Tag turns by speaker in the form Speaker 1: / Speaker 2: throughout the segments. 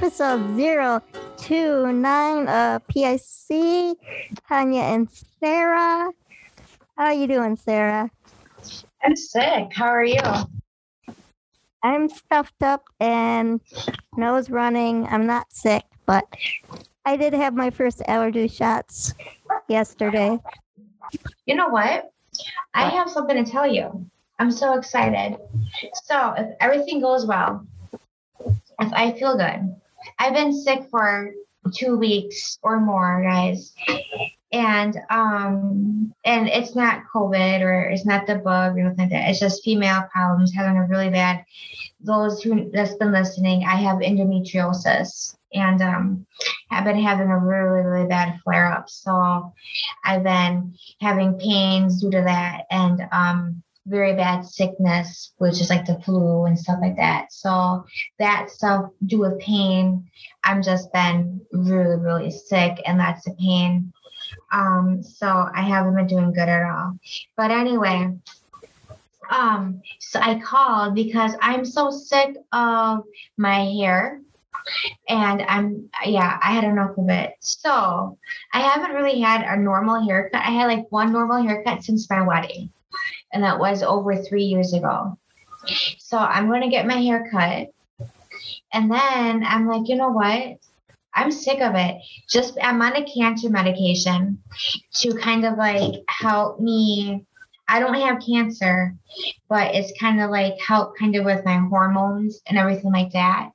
Speaker 1: episode 029 of PIC. Tanya and Sarah. How are you doing, Sarah?
Speaker 2: I'm sick. How are you?
Speaker 1: I'm stuffed up and nose running. I'm not sick, but I did have my first allergy shots yesterday.
Speaker 2: You know what? I have something to tell you. I'm so excited. So, if everything goes well, if I feel good, I've been sick for two weeks or more, guys. And um and it's not COVID or it's not the bug or nothing like that. It's just female problems having a really bad those who that's been listening, I have endometriosis and um I've been having a really, really bad flare up. So I've been having pains due to that and um very bad sickness, which is like the flu and stuff like that. So that stuff due with pain, I'm just been really, really sick and lots of pain. Um, so I haven't been doing good at all. But anyway, um, so I called because I'm so sick of my hair and I'm yeah, I had enough of it. So I haven't really had a normal haircut. I had like one normal haircut since my wedding and that was over three years ago. So I'm going to get my hair cut. And then I'm like, you know what? I'm sick of it. Just I'm on a cancer medication to kind of like help me. I don't have cancer, but it's kind of like help kind of with my hormones and everything like that.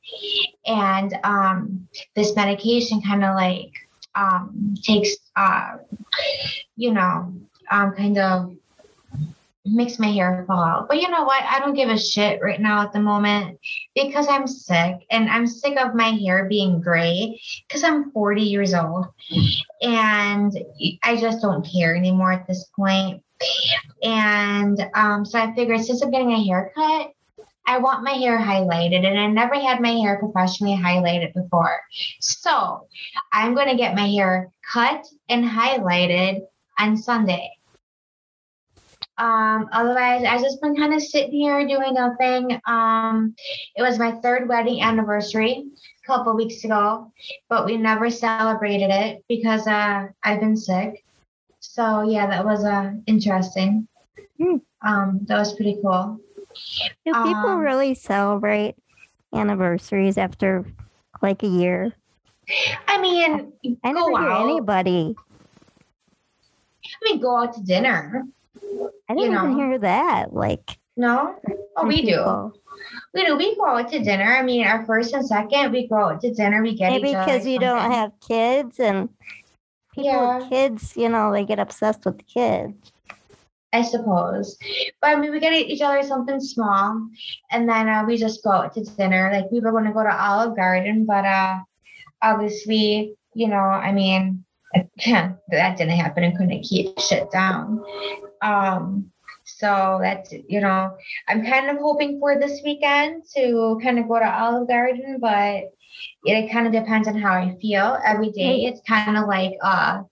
Speaker 2: And um, this medication kind of like um, takes, uh, you know, um, kind of makes my hair fall out. But you know what? I don't give a shit right now at the moment because I'm sick and I'm sick of my hair being gray because I'm 40 years old and I just don't care anymore at this point. And um, so I figured since I'm getting a haircut, I want my hair highlighted, and I never had my hair professionally highlighted before. So I'm going to get my hair cut and highlighted on Sunday. Um, otherwise, I just been kind of sitting here doing nothing. Um, it was my third wedding anniversary a couple weeks ago, but we never celebrated it because uh, I've been sick. So yeah, that was uh, interesting.
Speaker 1: Hmm.
Speaker 2: Um, that was pretty cool.
Speaker 1: Do people
Speaker 2: Um,
Speaker 1: really celebrate anniversaries after like a year?
Speaker 2: I mean,
Speaker 1: I
Speaker 2: go
Speaker 1: never hear
Speaker 2: out.
Speaker 1: anybody.
Speaker 2: I mean, go out to dinner.
Speaker 1: I
Speaker 2: you
Speaker 1: didn't even
Speaker 2: know.
Speaker 1: hear that. Like,
Speaker 2: No? Oh, we do. We do. We go out to dinner. I mean, our first and second, we go out to dinner. We get
Speaker 1: Maybe because you don't have kids and people
Speaker 2: Yeah.
Speaker 1: with kids, you know, they get obsessed with the kids.
Speaker 2: I suppose. But I mean, we get each other something small, and then uh, we just go out to dinner. Like we were going to go to Olive Garden, but uh, obviously, you know, I mean, that didn't happen and couldn't keep shit down. Um, so that's you know, I'm kind of hoping for this weekend to kind of go to Olive Garden, but it kind of depends on how I feel. Every day, it's kind of like uh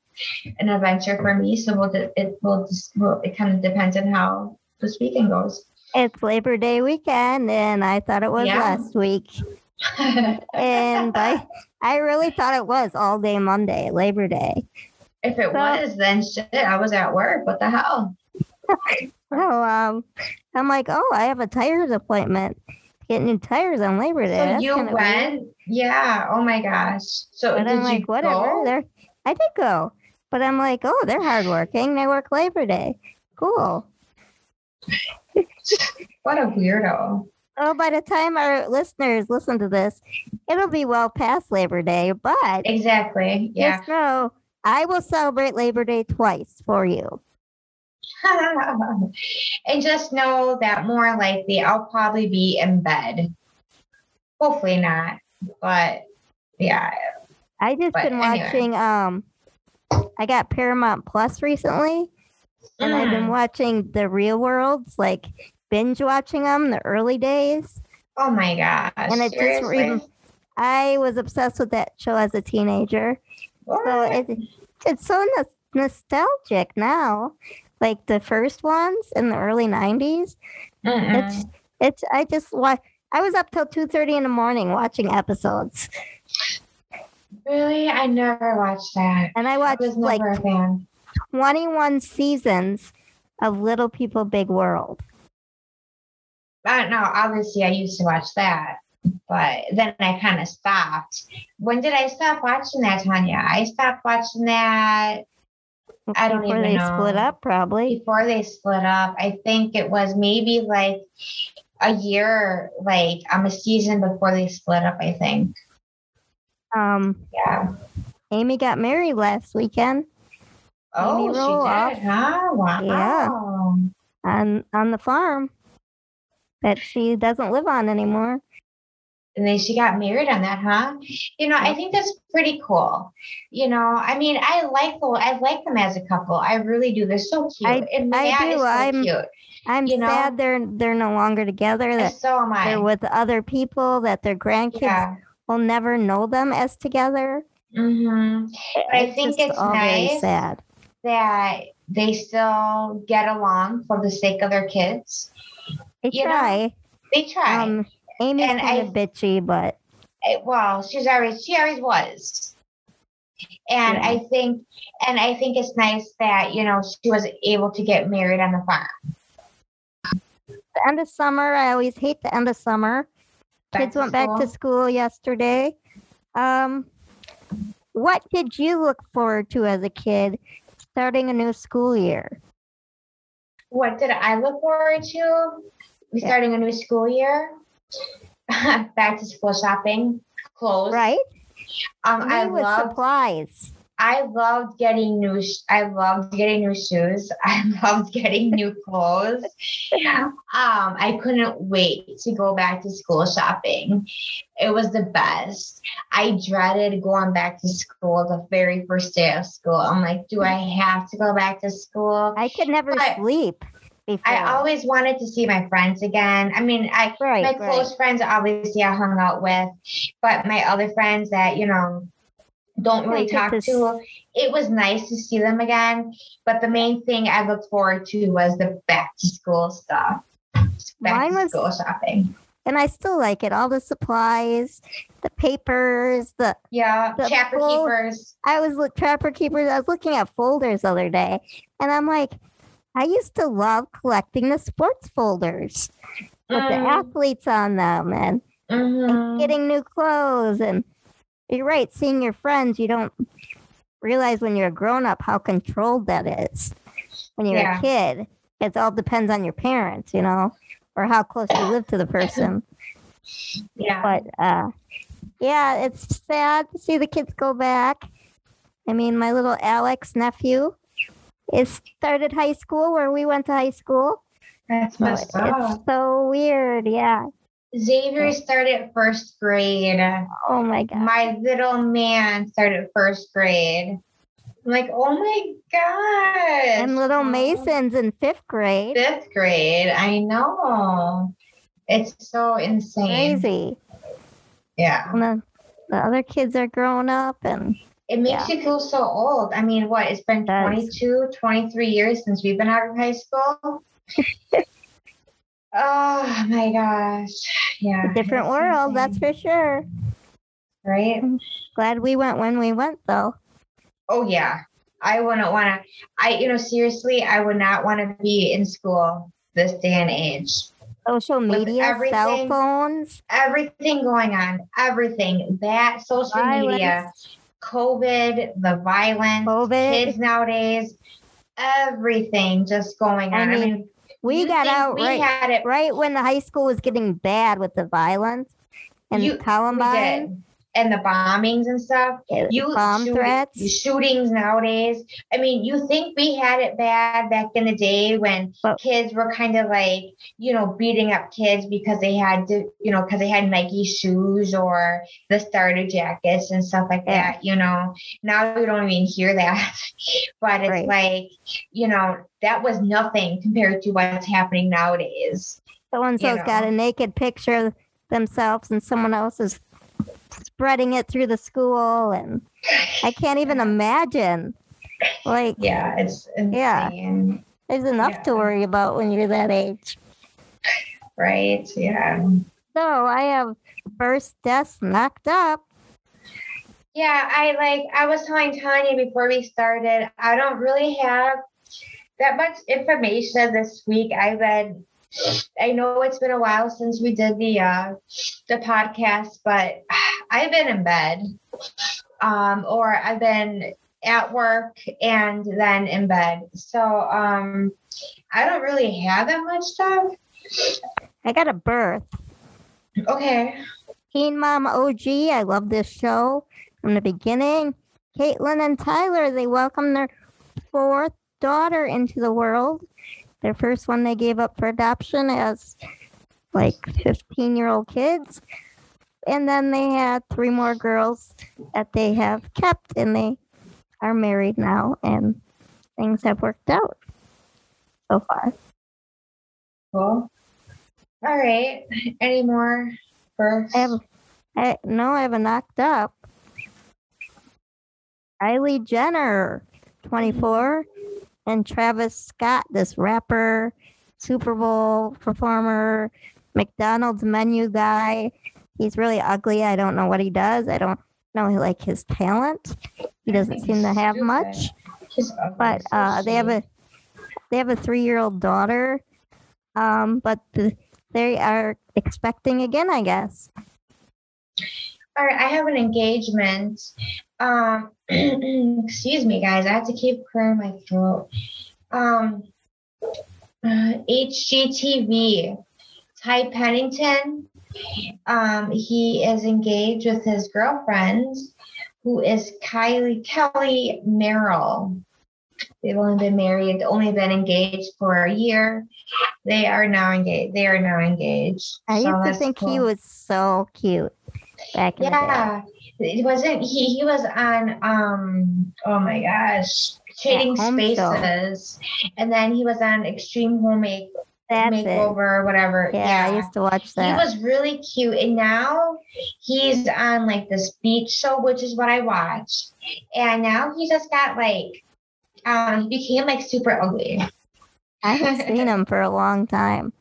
Speaker 2: an adventure for me. So we'll, it will just, well, it kind of depends on how this weekend goes.
Speaker 1: It's Labor Day weekend, and I thought it was
Speaker 2: Yeah.
Speaker 1: last week. And I, I really thought it was all day Monday, Labor Day.
Speaker 2: if it
Speaker 1: So-
Speaker 2: was, then shit, I was at work. What the hell?
Speaker 1: So um, I'm like, oh, I have a tires appointment. Get new tires on Labor Day.
Speaker 2: So
Speaker 1: That's
Speaker 2: you went? Yeah. Oh my gosh. So
Speaker 1: But
Speaker 2: did
Speaker 1: I'm
Speaker 2: you
Speaker 1: like, whatever.
Speaker 2: go?
Speaker 1: They're, I did go, but I'm like, oh, they're hardworking. They work Labor Day. Cool.
Speaker 2: What a weirdo.
Speaker 1: Oh, by the time our listeners listen to this, it'll be well past Labor Day. But
Speaker 2: Exactly. Yeah.
Speaker 1: just know I will celebrate Labor Day twice for you.
Speaker 2: and just know that more likely I'll probably be in bed. Hopefully not. But yeah.
Speaker 1: I just
Speaker 2: But
Speaker 1: been
Speaker 2: anyway.
Speaker 1: watching. Um, I got Paramount Plus recently, and I've been
Speaker 2: Mm.
Speaker 1: watching the Real Worlds, like binge watching them the early days.
Speaker 2: Oh my gosh.
Speaker 1: And it just
Speaker 2: seriously?
Speaker 1: I was obsessed with that show as a teenager. So
Speaker 2: What?
Speaker 1: it, it's so nos- nostalgic now. Like the first ones in the early 90s.
Speaker 2: Mm-mm.
Speaker 1: It's it's I just wa- I was up till two thirty in the morning watching episodes,
Speaker 2: Really? I never watched that.
Speaker 1: and I
Speaker 2: I
Speaker 1: watched
Speaker 2: was
Speaker 1: like
Speaker 2: a fan.
Speaker 1: twenty one seasons of Little People Big World.
Speaker 2: I don't know. Obviously, I used to watch that, but then I kind of stopped. When did I stop watching that, Tanya? I stopped watching that I don't
Speaker 1: before
Speaker 2: even
Speaker 1: they
Speaker 2: know.
Speaker 1: split up, probably.
Speaker 2: before they split up. I think it was maybe like a year, like um, a season before they split up. I think.
Speaker 1: Um,
Speaker 2: Yeah.
Speaker 1: Amy got married last weekend
Speaker 2: Oh,
Speaker 1: Amy
Speaker 2: she
Speaker 1: Roloff.
Speaker 2: did, huh? Wow.
Speaker 1: Yeah. on on the farm that she doesn't live on anymore.
Speaker 2: And then she got married on that, huh? You know, I think that's pretty cool. You know, I mean, I like the I like them as a couple. I really do. They're so cute.
Speaker 1: I-
Speaker 2: and
Speaker 1: I do.
Speaker 2: so
Speaker 1: I'm-
Speaker 2: cute.
Speaker 1: I'm
Speaker 2: You know?
Speaker 1: sad they're they're no longer together. That
Speaker 2: so am I.
Speaker 1: they're with other people. That their grandkids
Speaker 2: yeah.
Speaker 1: will never know them as together.
Speaker 2: Mm-hmm. I think it's nice.
Speaker 1: sad.
Speaker 2: That they still get along for the sake of their kids.
Speaker 1: They
Speaker 2: You know,
Speaker 1: try.
Speaker 2: They try.
Speaker 1: Um, Amy's
Speaker 2: And
Speaker 1: kind
Speaker 2: I-
Speaker 1: of bitchy, but
Speaker 2: Eh, well, she's always she always was. And
Speaker 1: Yeah.
Speaker 2: I think and I think it's nice that, you know, she was able to get married on the farm.
Speaker 1: the end of summer, I always hate the end of summer.
Speaker 2: Back
Speaker 1: Kids went back to
Speaker 2: school.
Speaker 1: school yesterday. Um, what did you look forward to as a kid starting a new school year?
Speaker 2: What did I look forward to?
Speaker 1: Yeah.
Speaker 2: starting a new school year. Back to school shopping, clothes.
Speaker 1: Right?
Speaker 2: Um, I
Speaker 1: Me with
Speaker 2: loved
Speaker 1: supplies.
Speaker 2: I loved getting new. sh- I loved getting new shoes. I loved getting new clothes. Um, I couldn't wait to go back to school shopping. It was the best. I dreaded going back to school the very first day of school. I'm like, do I have to go back to school?
Speaker 1: I could never
Speaker 2: But
Speaker 1: sleep before.
Speaker 2: I always wanted to see my friends again. I mean, I
Speaker 1: right,
Speaker 2: my
Speaker 1: right.
Speaker 2: close friends obviously I hung out with, but my other friends that you know don't really talk
Speaker 1: to
Speaker 2: to, it was nice to see them again. But the main thing I looked forward to was the back to school stuff, back
Speaker 1: Mine
Speaker 2: to
Speaker 1: was-
Speaker 2: school shopping.
Speaker 1: And I still like it. All the supplies, the papers, the
Speaker 2: Yeah,
Speaker 1: The
Speaker 2: chapter
Speaker 1: full-
Speaker 2: keepers.
Speaker 1: I was look trapper keepers. I was looking at folders the other day, and I'm like, I used to love collecting the sports folders with the
Speaker 2: Mm,
Speaker 1: athletes on them and, and
Speaker 2: mhm.
Speaker 1: getting new clothes. And you're right, seeing your friends, you don't realize when you're a grown up how controlled that is. When you're
Speaker 2: Yeah.
Speaker 1: a kid, it all depends on your parents, you know, or how close you live to the person.
Speaker 2: yeah.
Speaker 1: But uh, yeah, it's sad to see the kids go back. I mean, my little Alex nephew is started high school where we went to high school.
Speaker 2: That's
Speaker 1: So
Speaker 2: messed
Speaker 1: it's so weird. Yeah.
Speaker 2: Xavier started first grade.
Speaker 1: Oh my god.
Speaker 2: My little man started first grade. I'm like, oh my god.
Speaker 1: and little
Speaker 2: oh.
Speaker 1: Mason's in fifth grade.
Speaker 2: Fifth grade. I know. It's so insane.
Speaker 1: Crazy.
Speaker 2: Yeah.
Speaker 1: And the, the other kids are growing up, and
Speaker 2: It makes you feel so old. I mean, what? It's been
Speaker 1: Does.
Speaker 2: 22, 23 years since we've been out of high school. oh my gosh. Yeah.
Speaker 1: a different
Speaker 2: it's
Speaker 1: world, that's for sure.
Speaker 2: right.
Speaker 1: Glad we went when we went, though.
Speaker 2: Oh yeah. I wouldn't want to. I, you know, seriously, I would not want to be in school this day and age.
Speaker 1: Social media, cell phones,
Speaker 2: Everything going on, everything that social media,
Speaker 1: violence,
Speaker 2: COVID, the violence,
Speaker 1: COVID.
Speaker 2: kids nowadays, everything just going
Speaker 1: I
Speaker 2: on. I
Speaker 1: mean,
Speaker 2: mean,
Speaker 1: We got out
Speaker 2: we
Speaker 1: right,
Speaker 2: had it.
Speaker 1: right when the high school was getting bad with the violence and
Speaker 2: You-
Speaker 1: Columbine.
Speaker 2: And the bombings and stuff.
Speaker 1: uh,
Speaker 2: You
Speaker 1: bomb
Speaker 2: shoot-
Speaker 1: threats.
Speaker 2: shootings nowadays. I mean, you think we had it bad back in the day when
Speaker 1: But-
Speaker 2: kids were kind of like, you know, beating up kids because they had to, you know, because they had Nike shoes or the starter jackets and stuff like
Speaker 1: Yeah.
Speaker 2: that. You know, now we don't even hear that. but it's
Speaker 1: Right.
Speaker 2: like, you know, that was nothing compared to what's happening nowadays.
Speaker 1: So and so's got a naked picture of themselves and someone else's is spreading it through the school and I can't even imagine. Like
Speaker 2: Yeah, it's
Speaker 1: Yeah.
Speaker 2: insane.
Speaker 1: there's enough to worry about when you're that age.
Speaker 2: Right. Yeah.
Speaker 1: So I have first desk knocked up.
Speaker 2: Yeah, I like I was telling Tanya before we started, I don't really have that much information this week. I've been I know it's been a while since we did the uh the podcast, but I've been in bed. Um or I've been at work and then in bed. So um I don't really have that much stuff.
Speaker 1: I got a birth.
Speaker 2: Okay.
Speaker 1: Teen Mom OG. I love this show from the beginning. Catelynn and Tyler, they welcome their fourth daughter into the world. Their first one they gave up for adoption as like 15 year old kids. And then they had three more girls that they have kept, and they are married now, and things have worked out so far.
Speaker 2: Cool. All right. Any more first?
Speaker 1: I have, I, no, I have a knocked up. Kylie Jenner, 24, and Travis Scott, this rapper, Super Bowl performer, McDonald's menu guy. He's really ugly. I don't know what he does. I don't know like his talent. He doesn't seem to have much. But uh, they have a they have a three year old daughter. Um, but the, they are expecting again, I guess.
Speaker 2: All right, I have an engagement. Um, excuse me, guys. I have to keep clearing my throat. Um, uh, HGTV. Ty Pennington. Um, he is engaged with his girlfriend, who is Kylie Kelly Merrill. They've only been married, only been engaged for a year. They are now engaged. They are now engaged.
Speaker 1: I
Speaker 2: So
Speaker 1: used to think he was so cute back in the day.
Speaker 2: Yeah, it wasn't he? He was on um. Oh my gosh,
Speaker 1: Show.
Speaker 2: Spaces, and then he was on Extreme Home Make
Speaker 1: That's it.
Speaker 2: Whatever.
Speaker 1: Yeah, I used to watch that he
Speaker 2: was really cute, and now he's on like this beach show, which is what I watch. And now he just got like, um, he became like super ugly.
Speaker 1: I haven't seen him for a long time.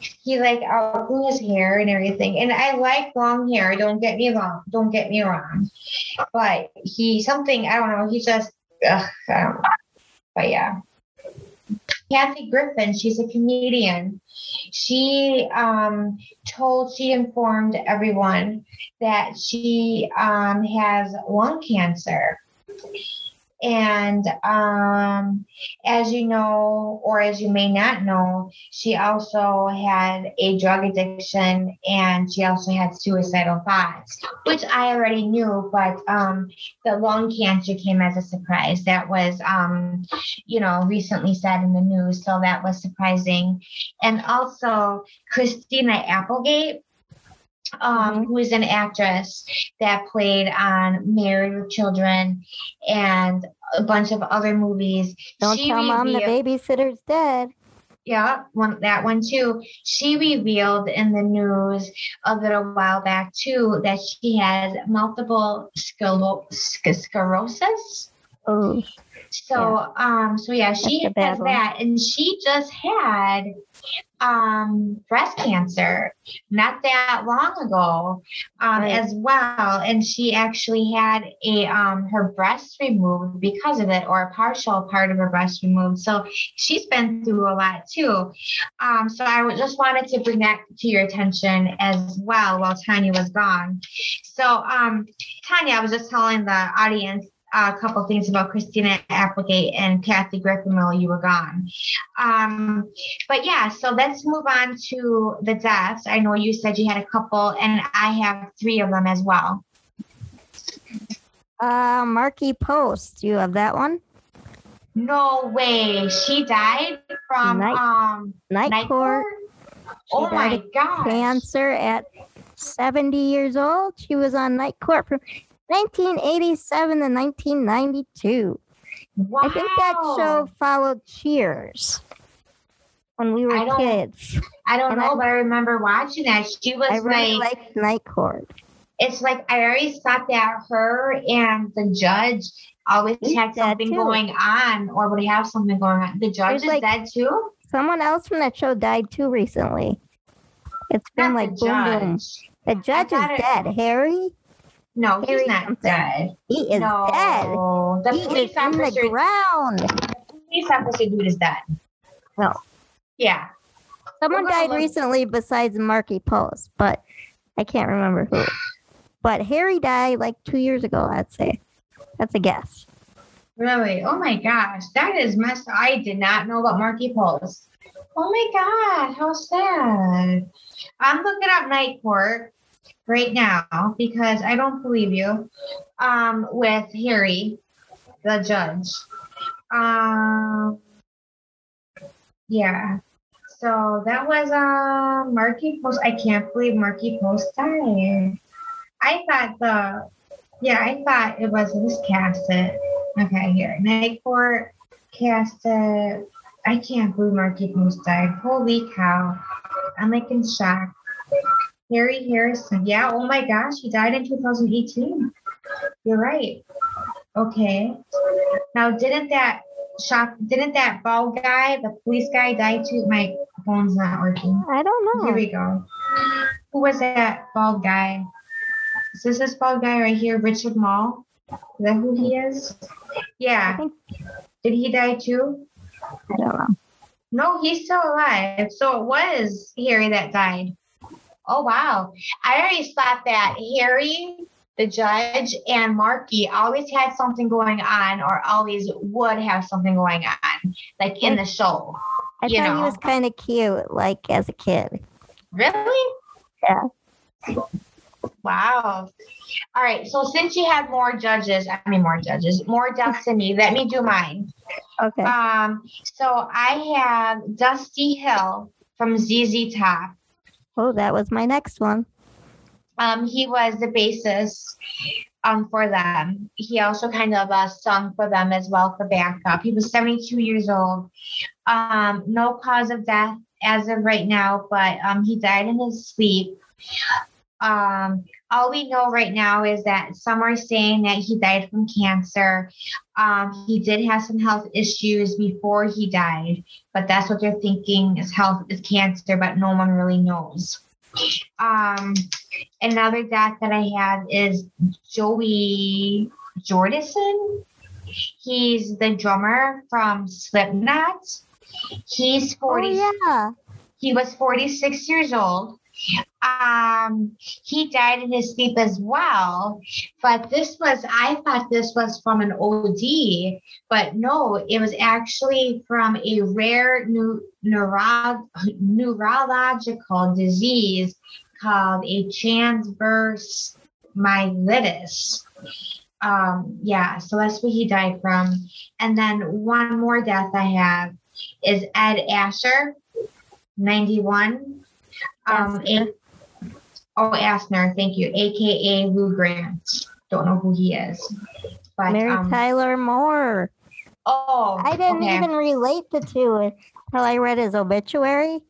Speaker 2: He like outgrew his hair and everything. And I like long hair. Don't get me wrong. Don't get me wrong. But he something I don't know. He just ugh, I don't know. But yeah. Kathy Griffin, she's a comedian. She um, told, she informed everyone that she um, has lung cancer. And um, as you know, or as you may not know, she also had a drug addiction and she also had suicidal thoughts, which I already knew, but um, the lung cancer came as a surprise. That was, um, you know, recently said in the news, so that was surprising. And also, Christina Applegate. Um,
Speaker 1: Mhm.
Speaker 2: who is an actress that played on Married with Children and a bunch of other movies.
Speaker 1: Don't
Speaker 2: She
Speaker 1: tell mom the babysitter's dead.
Speaker 2: yeah, one that one too. She revealed in the news a little while back too that she has multiple sclero- sc- sclerosis.
Speaker 1: Oh,
Speaker 2: So um so yeah, she
Speaker 1: That's a bad
Speaker 2: has
Speaker 1: one.
Speaker 2: that and she just had um breast cancer not that long ago um
Speaker 1: Right.
Speaker 2: as well and she actually had a um her breast removed because of it or a partial part of her breast removed so she's been through a lot too um so i just wanted to bring that to your attention as well while tanya was gone so um tanya i was just telling the audience a couple things about Christina Applegate and Kathy Griffin while you were gone. Um, but yeah, so let's move on to the deaths. I know you said you had a couple, and I have three of them as well.
Speaker 1: uh, Markie Post. You have that one?
Speaker 2: No way, she died from
Speaker 1: Night-
Speaker 2: um
Speaker 1: Night,
Speaker 2: night
Speaker 1: Court.
Speaker 2: court. Oh my gosh!
Speaker 1: Cancer at 70 years old. She was on Night Court from 1987 to 1992.
Speaker 2: Wow.
Speaker 1: I think that show followed Cheers when we were
Speaker 2: don't-
Speaker 1: kids.
Speaker 2: I don't
Speaker 1: and
Speaker 2: know,
Speaker 1: I-
Speaker 2: but I remember watching that. She was
Speaker 1: I really
Speaker 2: like,
Speaker 1: liked Night Court.
Speaker 2: it's like I always thought that her and the judge always
Speaker 1: He's
Speaker 2: had something going on or would have something going on. The judge
Speaker 1: There's,
Speaker 2: is
Speaker 1: like-
Speaker 2: dead too?
Speaker 1: Someone else from that show died too recently. It's been
Speaker 2: Not
Speaker 1: like
Speaker 2: the
Speaker 1: boom boom. The judge is
Speaker 2: it-
Speaker 1: dead. Harry,
Speaker 2: No, he's not
Speaker 1: something.
Speaker 2: dead.
Speaker 1: he is
Speaker 2: no,
Speaker 1: dead.
Speaker 2: the
Speaker 1: He is
Speaker 2: police
Speaker 1: in the
Speaker 2: officer.
Speaker 1: ground.
Speaker 2: police officer dude is dead.
Speaker 1: No.
Speaker 2: Yeah.
Speaker 1: Someone died recently besides Markie Post, but I can't remember who. But Harry died like two years ago, I'd say. That's a guess.
Speaker 2: Really? Oh my gosh, that is messed. I did not know about Markie Post. Oh my god, how sad. I'm looking up Night Court right now because I don't believe you. Um, with Harry, the judge. Um, yeah. So that was uh Markie Post. I can't believe Markie Post died. I thought the yeah, I thought it was this Cassett. Okay, here. Night Court, Cassett. I can't believe Markie Post died. Holy cow. I'm like in shock. Harry Harrison. Yeah, oh my gosh, he died in 2018. You're right. Okay. Now didn't that shock didn't that bald guy, the police guy die too? My phone's not working.
Speaker 1: I don't know.
Speaker 2: Here we go. Who was that bald guy? Is this this bald guy right here, Richard Moll? Is that who he is? Yeah. Did he die too?
Speaker 1: I don't know.
Speaker 2: No, he's still alive. So it was Harry that died. Oh wow. I always thought that Harry, the judge, and Markie always had something going on or always would have something going on, like in the show.
Speaker 1: I
Speaker 2: You
Speaker 1: thought he was kind of cute, like as a kid.
Speaker 2: Really?
Speaker 1: Yeah.
Speaker 2: Wow. All right. So since you had more judges, I mean more judges, more me, let me do mine.
Speaker 1: Okay.
Speaker 2: Um, so I have Dusty Hill from ZZ Top.
Speaker 1: Oh, that was my next one.
Speaker 2: Um, he was the bassist um for them. He also kind of uh, sung for them as well for backup. He was 72 years old. Um, no cause of death as of right now, but um, he died in his sleep. Um, all we know right now is that some are saying that he died from cancer. Um, he did have some health issues before he died, but that's what they're thinking is health is cancer, but no one really knows. Um, another death that I have is Joey Jordison. He's the drummer from Slipknot. He's 40.
Speaker 1: Oh yeah.
Speaker 2: He was 46 years old. Um, he died in his sleep as well. But this was, I thought this was from an OD, but no, it was actually from a rare neu- neuro- neurological disease called a transverse myelitis. Um, yeah, so that's what he died from. And then one more death I have is Ed Asher, 91. Um. A- oh, Asner, thank you, aka Lou Grant. Don't know who he is. But,
Speaker 1: Mary
Speaker 2: um,
Speaker 1: Tyler Moore.
Speaker 2: oh,
Speaker 1: I didn't
Speaker 2: okay.
Speaker 1: even relate the two until I read his obituary.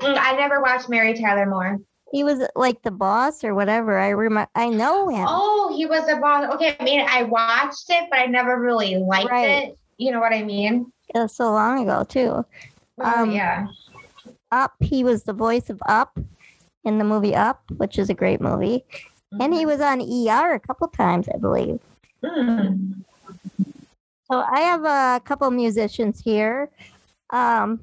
Speaker 2: Mm, I never watched Mary Tyler Moore.
Speaker 1: He was like the boss or whatever. I remember. I know him.
Speaker 2: Oh, he was a boss. Okay, I mean, I watched it, but I never really liked
Speaker 1: Right.
Speaker 2: it. You know what I mean?
Speaker 1: It was so long ago too.
Speaker 2: Oh,
Speaker 1: Um,
Speaker 2: yeah.
Speaker 1: Up. He was the voice of Up in the movie Up, which is a great movie. And he was on ER a couple times, I believe.
Speaker 2: Mm.
Speaker 1: So I have a couple musicians here. Um,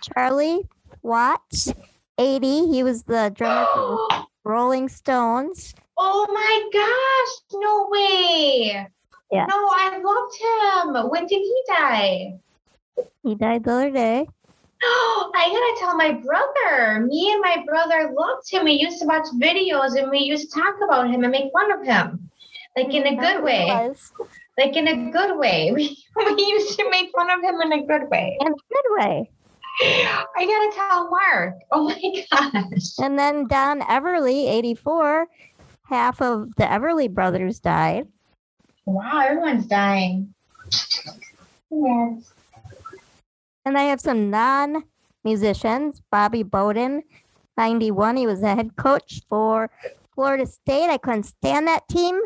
Speaker 1: Charlie Watts, 80. He was the drummer for Rolling Stones.
Speaker 2: Oh my gosh, no way.
Speaker 1: Yeah.
Speaker 2: No, I loved him. When did he die?
Speaker 1: He died the other day.
Speaker 2: I gotta tell my brother. Me and my brother loved him. We used to watch videos and we used to talk about him and make fun of him. Like in a mm, good way. Like in a good way. We, we used to make fun of him in a good way.
Speaker 1: In a good way.
Speaker 2: I gotta tell Mark. Oh my gosh.
Speaker 1: And then Don Everly, 84. Half of the Everly brothers died.
Speaker 2: Wow, everyone's dying. Yes.
Speaker 1: And I have some non musicians. Bobby Bowden, 91. He was the head coach for Florida State. I couldn't stand that team.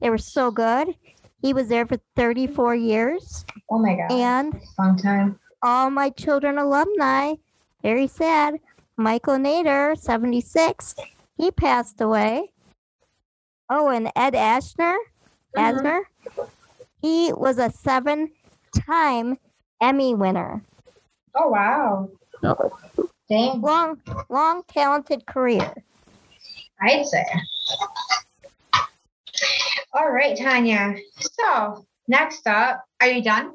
Speaker 1: They were so good. He was there for 34 years.
Speaker 2: Oh my god.
Speaker 1: And
Speaker 2: Long time.
Speaker 1: all my children alumni, very sad. Michael Nader, 76, he passed away. Oh, and Ed Asner,
Speaker 2: Mhm.
Speaker 1: Asner, he was a seven-time Emmy winner.
Speaker 2: Oh wow. Dang.
Speaker 1: Long, long, talented career.
Speaker 2: I'd say. All right, Tanya. So next up, are you done?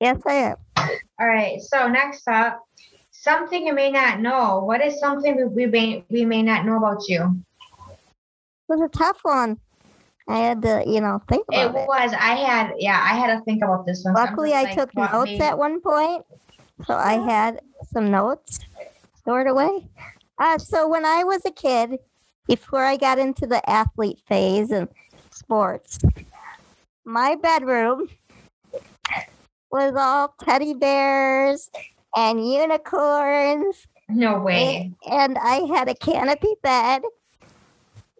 Speaker 1: Yes, I am.
Speaker 2: All right. So next up, something you may not know. What is something we, we may we may not know about you?
Speaker 1: It was a tough one. I had to, you know, think
Speaker 2: It
Speaker 1: about it.
Speaker 2: was. I had. Yeah, I had to think about this one.
Speaker 1: Luckily, I
Speaker 2: like,
Speaker 1: took notes
Speaker 2: may-
Speaker 1: at one point, so I had some notes stored away. Uh, so when I was a kid, before I got into the athlete phase and sports, my bedroom was all teddy bears and unicorns,
Speaker 2: No way.
Speaker 1: and I had a canopy bed.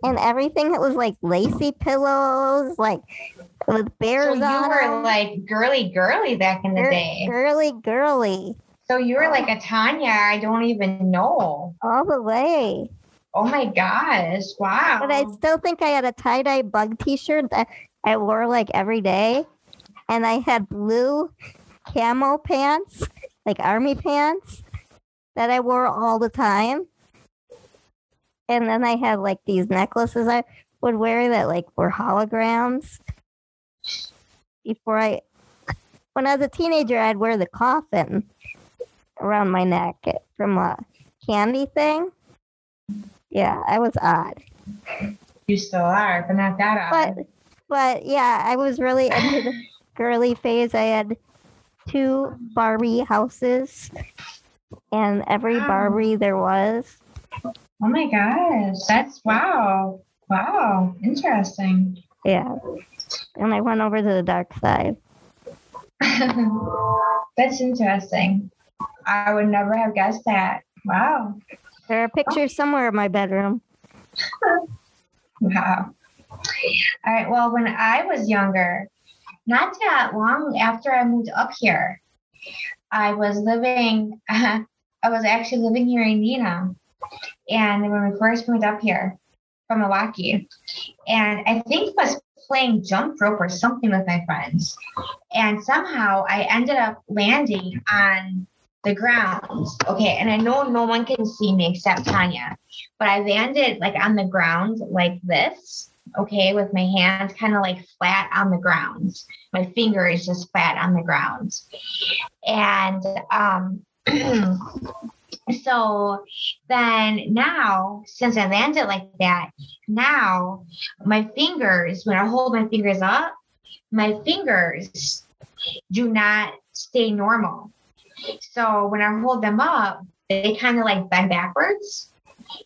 Speaker 1: And everything that was like lacy pillows, like with
Speaker 2: So you were
Speaker 1: 'em.
Speaker 2: like girly, girly back in the
Speaker 1: Gir-
Speaker 2: day.
Speaker 1: girly, girly,
Speaker 2: So you were like a Tanya. I don't even know.
Speaker 1: all the way.
Speaker 2: Oh my gosh! Wow.
Speaker 1: But I still think I had a tie dye bug T-shirt that I wore like every day, and I had blue camo pants, like army pants, that I wore all the time. And then I had like these necklaces I would wear that like were holograms. Before I, when I was a teenager, I'd wear the coffin around my neck from a candy thing. Yeah, I was odd.
Speaker 2: you still are, but not that odd.
Speaker 1: But but yeah, I was really into the girly phase. I had two Barbie houses and every
Speaker 2: Wow.
Speaker 1: Barbie there was.
Speaker 2: oh my gosh, that's wow, wow, interesting.
Speaker 1: Yeah. And I went over to the dark side.
Speaker 2: that's interesting. I would never have guessed that. Wow,
Speaker 1: There are pictures somewhere in my bedroom.
Speaker 2: wow. All right. Well, when I was younger, not that long after I moved up here, I was living. I was actually living here in Neenah, and when we first moved up here from Milwaukee, and I think was playing jump rope or something with my friends, and somehow I ended up landing on the ground. Okay, and I know no one can see me except Tanya, but I landed like on the ground like this. Okay, with my hands kind of like flat on the ground. My finger is just flat on the ground. And um so then now, since I landed like that, now my fingers, when I hold my fingers up, my fingers do not stay normal. So when I hold them up, they kind of like bend backwards.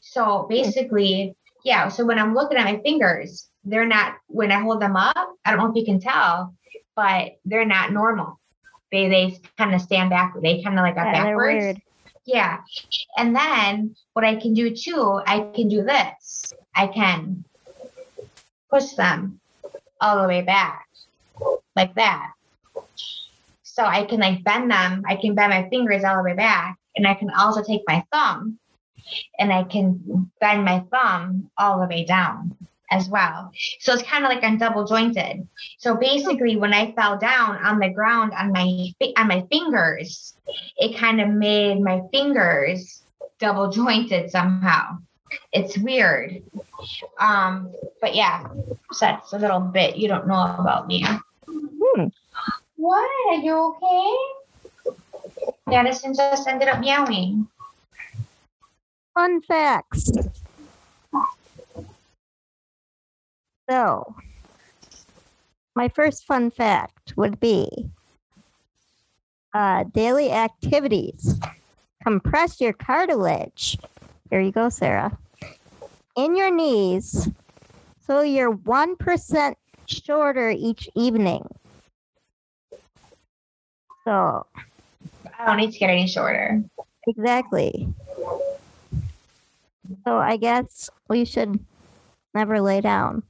Speaker 2: So basically, yeah. So when I'm looking at my fingers, they're not, when I hold them up, I don't know if you can tell, but they're not normal. They, they kind of stand back. They kind of like are
Speaker 1: Yeah,
Speaker 2: backwards. Yeah. And then what I can do too, I can do this. I can push them all the way back like that. So I can like bend them. I can bend my fingers all the way back. And I can also take my thumb and I can bend my thumb all the way down as well. So it's kind of like I'm double jointed. So basically when I fell down on the ground on my on my fingers, it kind of made my fingers double jointed somehow. It's weird. Um, but yeah, so that's a little bit you don't know about me.
Speaker 1: Hmm.
Speaker 2: What? Are you okay? Madison just ended up meowing.
Speaker 1: Fun facts. So, my first fun fact would be uh, daily activities. Compress your cartilage. Here you go, Sarah. In your knees, so you're 1% shorter each evening. So,
Speaker 2: I don't need to get any shorter.
Speaker 1: Exactly. So I guess we should never lay down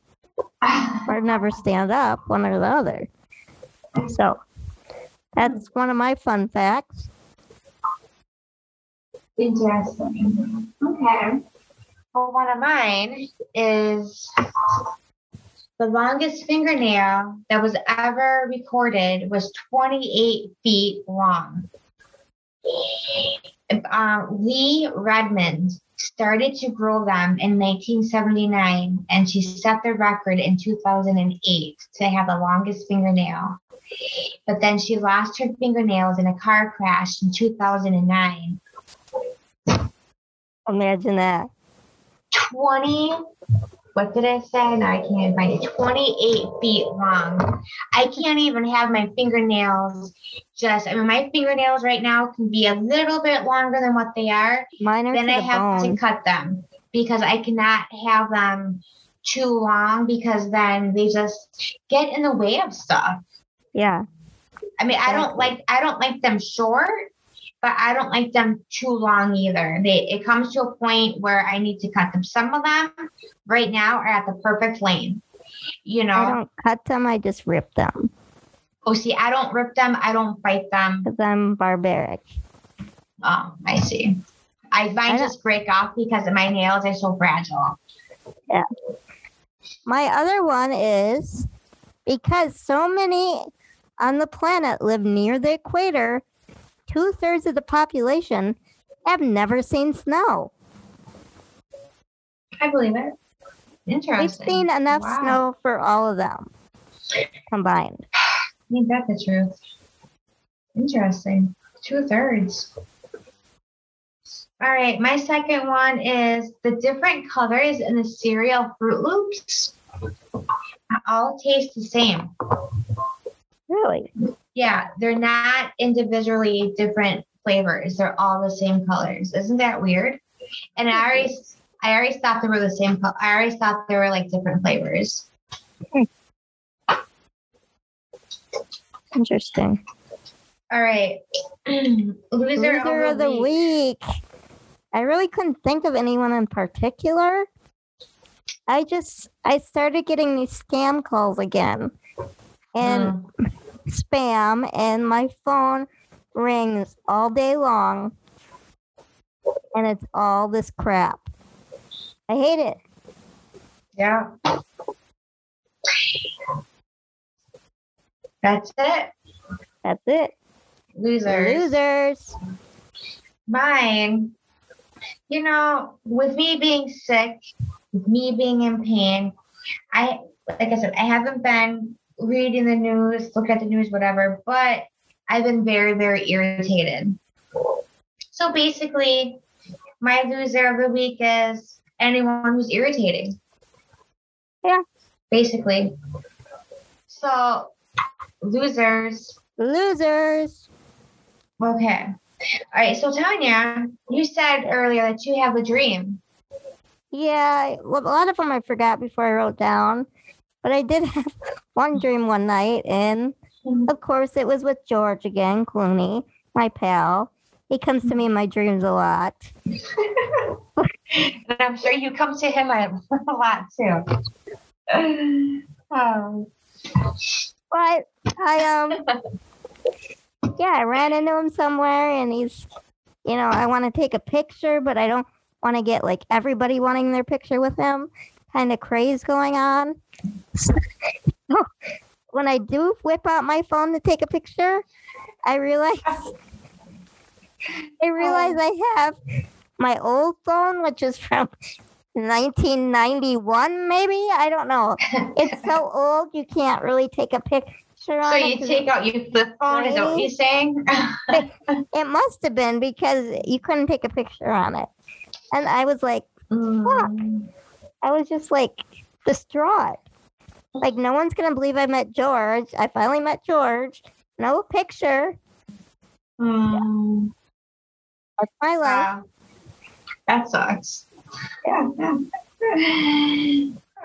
Speaker 1: or never stand up, one or the other. So that's one of my fun facts.
Speaker 2: Interesting. Okay. Well, one of mine is the longest fingernail that was ever recorded was 28 feet long. Uh, Lee Redmond started to grow them in 1979 and she set the record in 2008 to have the longest fingernail. But then she lost her fingernails in a car crash in 2009.
Speaker 1: Imagine that.
Speaker 2: 20 what did I say? No, I can't find it. 28 feet long. I can't even have my fingernails just, I mean, my fingernails right now can be a little bit longer than what they are.
Speaker 1: Mine are
Speaker 2: then I
Speaker 1: the
Speaker 2: have
Speaker 1: bone.
Speaker 2: to cut them because I cannot have them too long because then they just get in the way of stuff.
Speaker 1: Yeah.
Speaker 2: I mean, I don't like I don't like them short, but I don't like them too long either. They it comes to a point where I need to cut them. Some of them right now are at the perfect length. You know.
Speaker 1: I don't cut them, I just rip them
Speaker 2: oh, see, I don't rip them. I don't bite them.
Speaker 1: because I'm barbaric.
Speaker 2: Oh, I see. I mine
Speaker 1: don't-
Speaker 2: just break off because my nails are so fragile. Yeah.
Speaker 1: My other one is because so many on the planet live near the equator, two thirds of the population have never seen snow.
Speaker 2: I believe it. Interesting.
Speaker 1: We've seen enough
Speaker 2: Wow.
Speaker 1: snow for all of them combined.
Speaker 2: Ain't that the truth? Interesting. Two thirds. All right, my second one is the different colors in the cereal Froot Loops all taste the same.
Speaker 1: Really?
Speaker 2: Yeah, they're not individually different flavors. They're all the same colors. Isn't that weird? And I already, I already thought they were the same. co- I already thought they were like different flavors.
Speaker 1: Interesting.
Speaker 2: All right, loser,
Speaker 1: Loser of the week. I really couldn't think of anyone in particular. I just I started getting these scam calls again. And. Spam and my phone rings all day long and it's all this crap. I hate it.
Speaker 2: Yeah. That's it.
Speaker 1: That's it.
Speaker 2: Losers.
Speaker 1: Losers.
Speaker 2: Mine, you know, with me being sick, with me being in pain, I, like I said, I haven't been reading the news, look at the news, whatever, but I've been very, very irritated. So basically, my loser of the week is anyone who's irritating.
Speaker 1: Yeah.
Speaker 2: Basically. So, losers.
Speaker 1: Losers.
Speaker 2: Okay. All right. So, Tanya, you said earlier that you have a dream.
Speaker 1: Yeah, well, a lot of them I forgot before I wrote down, but I did have one dream one night, and of course it was with George again, Clooney, my pal. He comes to me in my dreams a lot.
Speaker 2: And I'm sure you come to him a, a lot too. Um,
Speaker 1: But I um yeah, I ran into him somewhere and he's you know, I want to take a picture, but I don't want to get like everybody wanting their picture with him. Kind of craze going on. when I do whip out my phone to take a picture, I realize I realize I have my old phone, which is from 1991, maybe. I don't know. It's so old you can't really take a picture on
Speaker 2: so you take out your flip phone? Is that what you're saying?
Speaker 1: It must have been because you couldn't take a picture on it. And I was like,
Speaker 2: Mm.
Speaker 1: I was just like distraught. Like, no one's going to believe I met George. I finally met George. No picture.
Speaker 2: Mm.
Speaker 1: That's my life.
Speaker 2: Wow. That sucks. Yeah.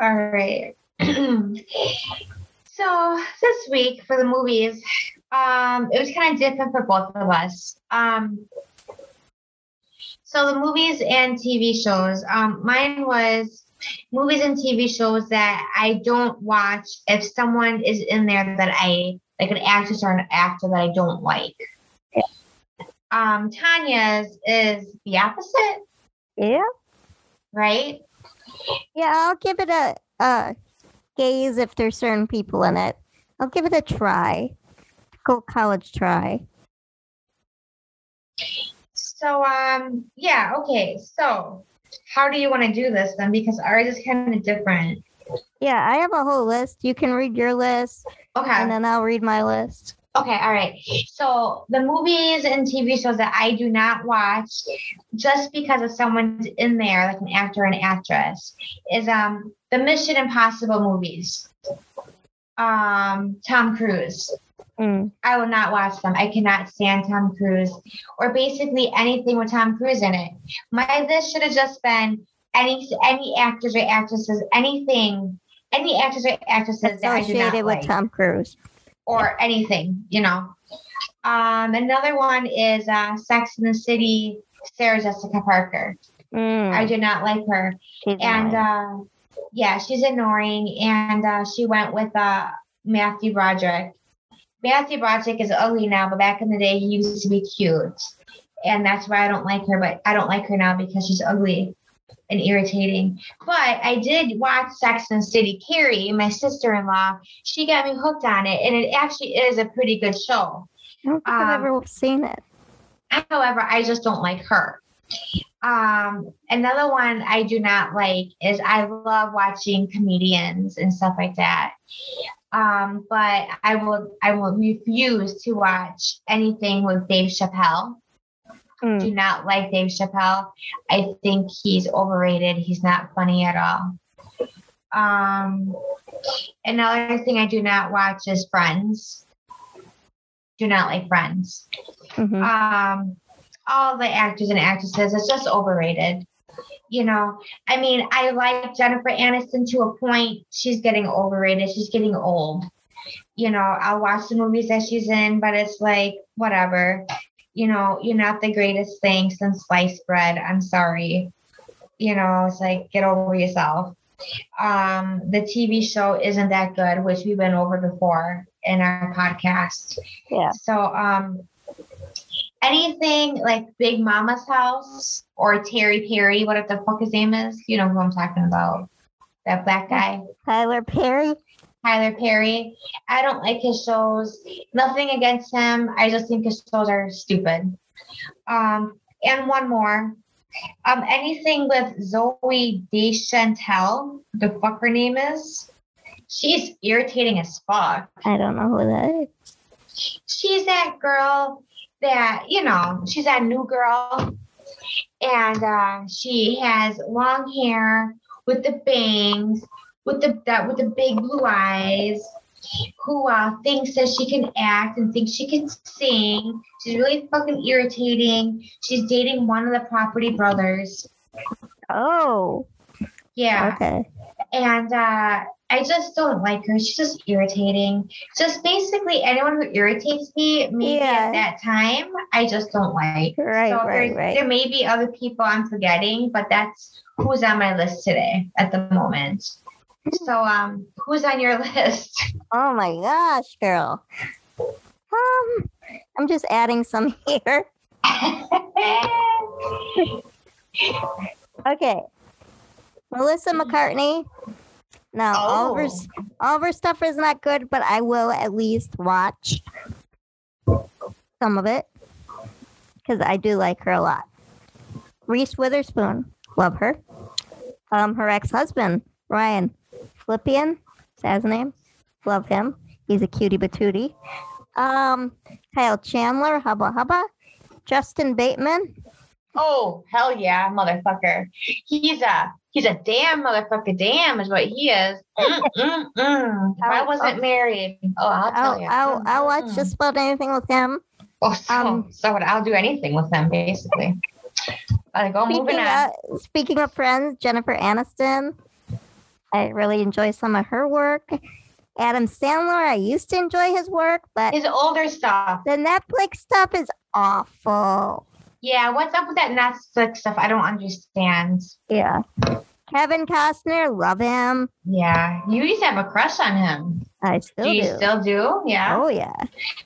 Speaker 2: All right. so this week for the movies, um, it was kind of different for both of us. Um, so the movies and TV shows. Um, mine was movies and TV shows that I don't watch if someone is in there that I like an actress or an actor that I don't like. Um, Tanya's is the opposite,
Speaker 1: Yeah.
Speaker 2: right?
Speaker 1: Yeah, I'll give it a, a gaze if there's certain people in it. I'll give it a try. Go college try.
Speaker 2: So um yeah, okay. So how do you want to do this then? Because ours is kind of different.
Speaker 1: Yeah, I have a whole list. You can read your list,
Speaker 2: Okay.
Speaker 1: and then I'll read my list.
Speaker 2: Okay, all right. So the movies and TV shows that I do not watch just because of someone's in there, like an actor or an actress, is um the Mission Impossible movies. Um, Tom Cruise.
Speaker 1: Mm.
Speaker 2: I will not watch them. I cannot stand Tom Cruise or basically anything with Tom Cruise in it. My list should have just been any any actors or actresses, anything, any actors or actresses that I do not
Speaker 1: Associated with
Speaker 2: like
Speaker 1: Tom Cruise.
Speaker 2: or anything, you know. Um, another one is uh, Sex in the City, Sarah Jessica Parker.
Speaker 1: Mm.
Speaker 2: I do not like her,
Speaker 1: She's
Speaker 2: and uh, yeah, she's annoying. And uh, she went with uh, Matthew Broderick. Matthew Broderick is ugly now, but back in the day, he used to be cute, and that's why I don't like her. But I don't like her now because she's ugly and irritating. But I did watch Sex and the City. Carrie, my sister-in-law, she got me hooked on it, and it actually is a pretty good show.
Speaker 1: I don't think I've
Speaker 2: um,
Speaker 1: ever seen it.
Speaker 2: However, I just don't like her. Um, another one I do not like is I love watching comedians and stuff like that. Um, but I will I will refuse to watch anything with Dave Chappelle.
Speaker 1: Mm.
Speaker 2: Do not like Dave Chappelle. I think he's overrated. He's not funny at all. Um, another thing I do not watch is Friends. Do not like Friends
Speaker 1: Mhm.
Speaker 2: um all the actors and actresses it's just overrated you know i mean i like jennifer aniston to a point. She's getting overrated. She's getting old. You know i'll watch the movies that she's in but it's like whatever. You know you're not the greatest thing since sliced bread. I'm sorry. You know it's like get over yourself. Um the tv show isn't that good which we've been over before in our podcast.
Speaker 1: Yeah.
Speaker 2: so um anything like Big Momma's house or Terry Perry, whatever the fuck his name is. You know who I'm talking about. That black guy,
Speaker 1: Tyler Perry.
Speaker 2: Tyler Perry. I don't like his shows. Nothing against him. I just think his shows are stupid. Um, and one more. Um, anything with Zooey Deschanel, the fuck her name is. She's irritating as fuck.
Speaker 1: I don't know who that is.
Speaker 2: she's that girl that you know she's that new girl. And uh, she has long hair with the bangs with the that with the big blue eyes who uh, thinks that she can act and thinks she can sing. She's really fucking irritating. She's dating one of the property brothers.
Speaker 1: Oh,
Speaker 2: yeah.
Speaker 1: Okay.
Speaker 2: and uh, I just don't like her. She's just irritating. Just basically anyone who irritates me, maybe
Speaker 1: Yeah.
Speaker 2: at that time, I just don't like.
Speaker 1: Right,
Speaker 2: so
Speaker 1: right,
Speaker 2: there,
Speaker 1: right.
Speaker 2: there may be other people I'm forgetting, but that's who's on my list today at the moment. So um, who's on your list?
Speaker 1: Oh my gosh, girl. Um, I'm just adding some here. Okay. Melissa McCartney. Now, all of her, all of her stuff is not good, but I will at least watch some of it because I do like her a lot. Reese Witherspoon, love her. Um, her ex-husband Ryan Flippian, is that his name? Love him. He's a cutie patootie. Um, Kyle Chandler, hubba hubba. Justin Bateman,
Speaker 2: oh hell yeah, motherfucker! He's a he's a damn motherfucker. Damn is what he is. Mm, mm, mm. If I wasn't married, oh I'll tell
Speaker 1: I'll,
Speaker 2: you.
Speaker 1: I'll, I'll watch
Speaker 2: Mm.
Speaker 1: just about anything with him.
Speaker 2: Oh, so,
Speaker 1: Um,
Speaker 2: so? I'll do anything with them, basically. I go moving
Speaker 1: Speaking
Speaker 2: on.
Speaker 1: of, speaking of friends, Jennifer Aniston. I really enjoy some of her work. Adam Sandler, I used to enjoy his work, but
Speaker 2: His older stuff.
Speaker 1: the Netflix stuff is awful.
Speaker 2: Yeah, what's up with that Netflix stuff? I don't understand.
Speaker 1: Yeah. Kevin Costner, love him.
Speaker 2: Yeah, you used to have a crush on him.
Speaker 1: I still
Speaker 2: do you
Speaker 1: do.
Speaker 2: still do? Yeah,
Speaker 1: Oh yeah.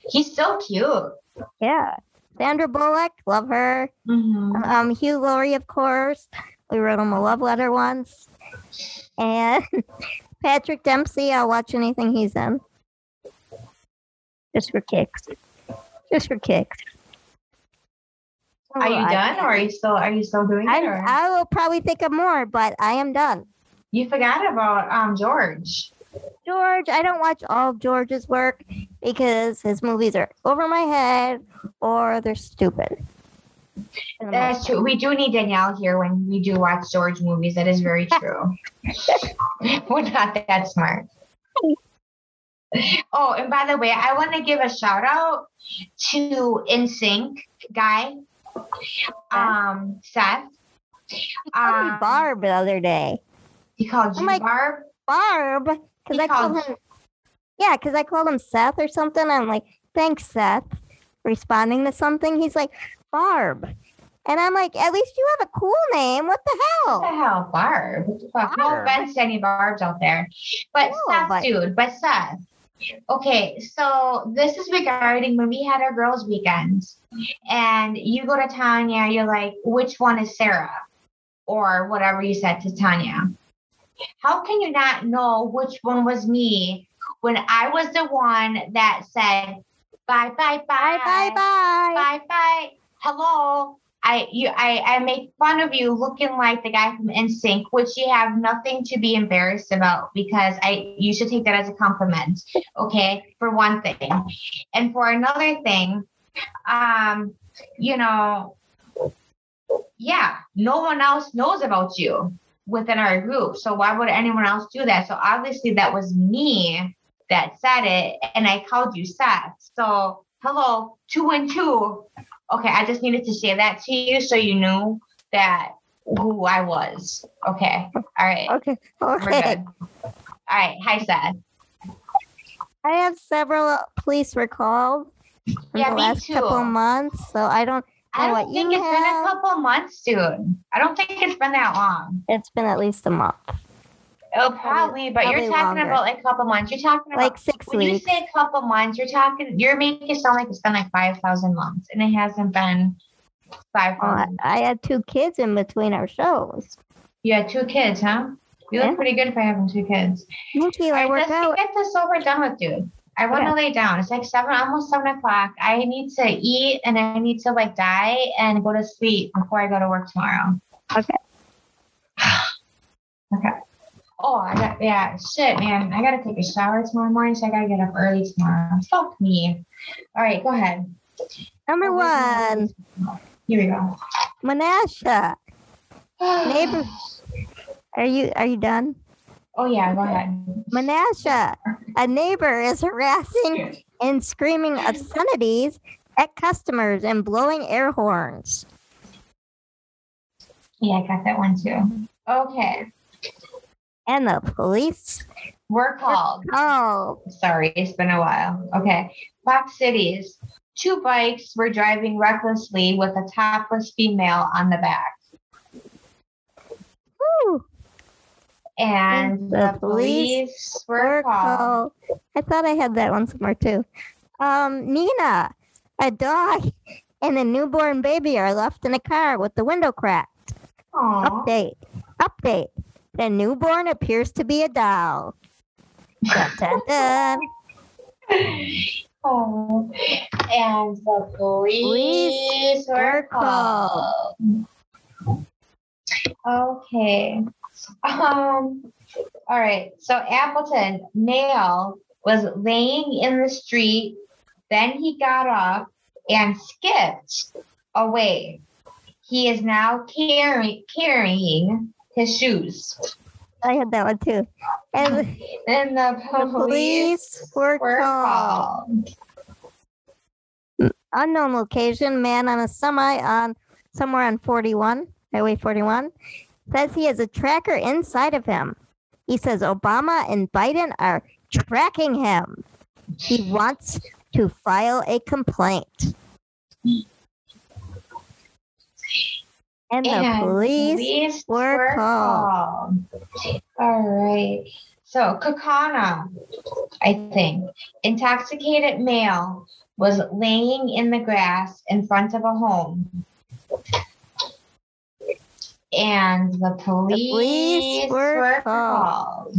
Speaker 2: he's so cute.
Speaker 1: Yeah. Sandra Bullock, love her.
Speaker 2: Mhm.
Speaker 1: Um, Hugh Laurie, of course. We wrote him a love letter once. And Patrick Dempsey, I'll watch anything he's in. Just for kicks. Just for kicks.
Speaker 2: Are you
Speaker 1: I-
Speaker 2: done, or are you still are you still doing it?
Speaker 1: I'm,
Speaker 2: Or?
Speaker 1: I will probably think of more, but I am done.
Speaker 2: You forgot about um George.
Speaker 1: George, I don't watch all of George's work because his movies are over my head or they're stupid. For the most
Speaker 2: That's true. We do need Danielle here when we do watch George movies. That is very true. We're not that smart. Oh, and by the way, I want to give a shout out to NSYNC guy, um, Seth.
Speaker 1: called me
Speaker 2: Um,
Speaker 1: Barb the other day.
Speaker 2: He called you
Speaker 1: Oh my-
Speaker 2: Barb.
Speaker 1: Barb, because I called
Speaker 2: called-
Speaker 1: him. Yeah, because I called him Seth or something. I'm like, thanks, Seth, responding to something. He's like, Barb. And I'm like, at least you have a cool name. What the hell?
Speaker 2: What the
Speaker 1: hell?
Speaker 2: Barb? What the fuck? No offense to any Barbs out there, but
Speaker 1: No,
Speaker 2: Seth,
Speaker 1: but-
Speaker 2: dude, but Seth. Okay, so this is regarding when we had our girls' weekends, and you go to Tanya, you're like, which one is Sarah, or whatever you said to Tanya. How can you not know which one was me when I was the one that said, bye, bye, bye,
Speaker 1: Bye, bye, bye.
Speaker 2: bye bye hello i you i i make fun of you looking like the guy from NSYNC which you have nothing to be embarrassed about because i you should take that as a compliment okay for one thing. And for another thing um you know yeah no one else knows about you within our group so why would anyone else do that? So obviously that was me that said it and i called you seth. So hello two and two okay i just needed to say that to you so you knew that who i was okay all right
Speaker 1: Okay.
Speaker 2: we're
Speaker 1: Okay.
Speaker 2: good all right hi seth
Speaker 1: I have several police were called in
Speaker 2: Yeah,
Speaker 1: the
Speaker 2: me
Speaker 1: last couple
Speaker 2: too.
Speaker 1: months, so I don't.
Speaker 2: i don't
Speaker 1: what
Speaker 2: think it's been a couple months dude i don't think it's been that long
Speaker 1: It's been at least a month,
Speaker 2: oh probably but
Speaker 1: probably
Speaker 2: you're talking
Speaker 1: longer.
Speaker 2: about like a couple months you're talking about
Speaker 1: like six
Speaker 2: when you say a couple months you're talking you're making it sound like it's been like 5000 months and it hasn't been
Speaker 1: oh, I,
Speaker 2: 5000
Speaker 1: I had two kids in between our shows.
Speaker 2: you had two kids huh you
Speaker 1: Yeah.
Speaker 2: look pretty good for having two kids
Speaker 1: Thank you. I
Speaker 2: All
Speaker 1: work out.
Speaker 2: get this over done with, dude. I want to lay down. It's like seven, almost seven o'clock. I need to eat and I need to like die and go to sleep before I go to work tomorrow.
Speaker 1: Okay.
Speaker 2: okay. Oh, I got yeah. Shit, man. I gotta take a shower tomorrow morning, so I gotta get up early tomorrow. Fuck me. All right, go ahead.
Speaker 1: Number one,
Speaker 2: Here we go.
Speaker 1: Menasha. Neighbor. Are you are you done?
Speaker 2: Oh yeah, go ahead.
Speaker 1: Menasha, a neighbor is harassing and screaming obscenities at customers and blowing air horns.
Speaker 2: Yeah, I got that one too. Okay,
Speaker 1: And the police
Speaker 2: we're called.
Speaker 1: oh
Speaker 2: Sorry, it's been a while. Okay. Fox Cities. Two bikes were driving recklessly with a topless female on the back.
Speaker 1: whew,
Speaker 2: And
Speaker 1: The
Speaker 2: the,
Speaker 1: police
Speaker 2: police were called.
Speaker 1: called. I thought I had that one somewhere too. Um, Neenah, a dog and a newborn baby are left in a car with the window cracked.
Speaker 2: Aw.
Speaker 1: Update. Update. The newborn appears to be a doll. Dun, dun, dun.
Speaker 2: Oh. And the police,
Speaker 1: Police
Speaker 2: were called. Okay. Um. All right. So Appleton male was laying in the street. Then he got up and skipped away. He is now carrying carrying his shoes.
Speaker 1: I had that one too. And
Speaker 2: And the
Speaker 1: the
Speaker 2: police
Speaker 1: police were
Speaker 2: were
Speaker 1: called.
Speaker 2: called.
Speaker 1: Unknown location, man on a semi on somewhere on 41, Highway 41, says he has a tracker inside of him. He says Obama and Biden are tracking him. He wants to file a complaint. And the
Speaker 2: And
Speaker 1: police were called.
Speaker 2: called. All right. So Kaukauna, I think, intoxicated male was laying in the grass in front of a home. And the police,
Speaker 1: police were
Speaker 2: were
Speaker 1: called.
Speaker 2: called.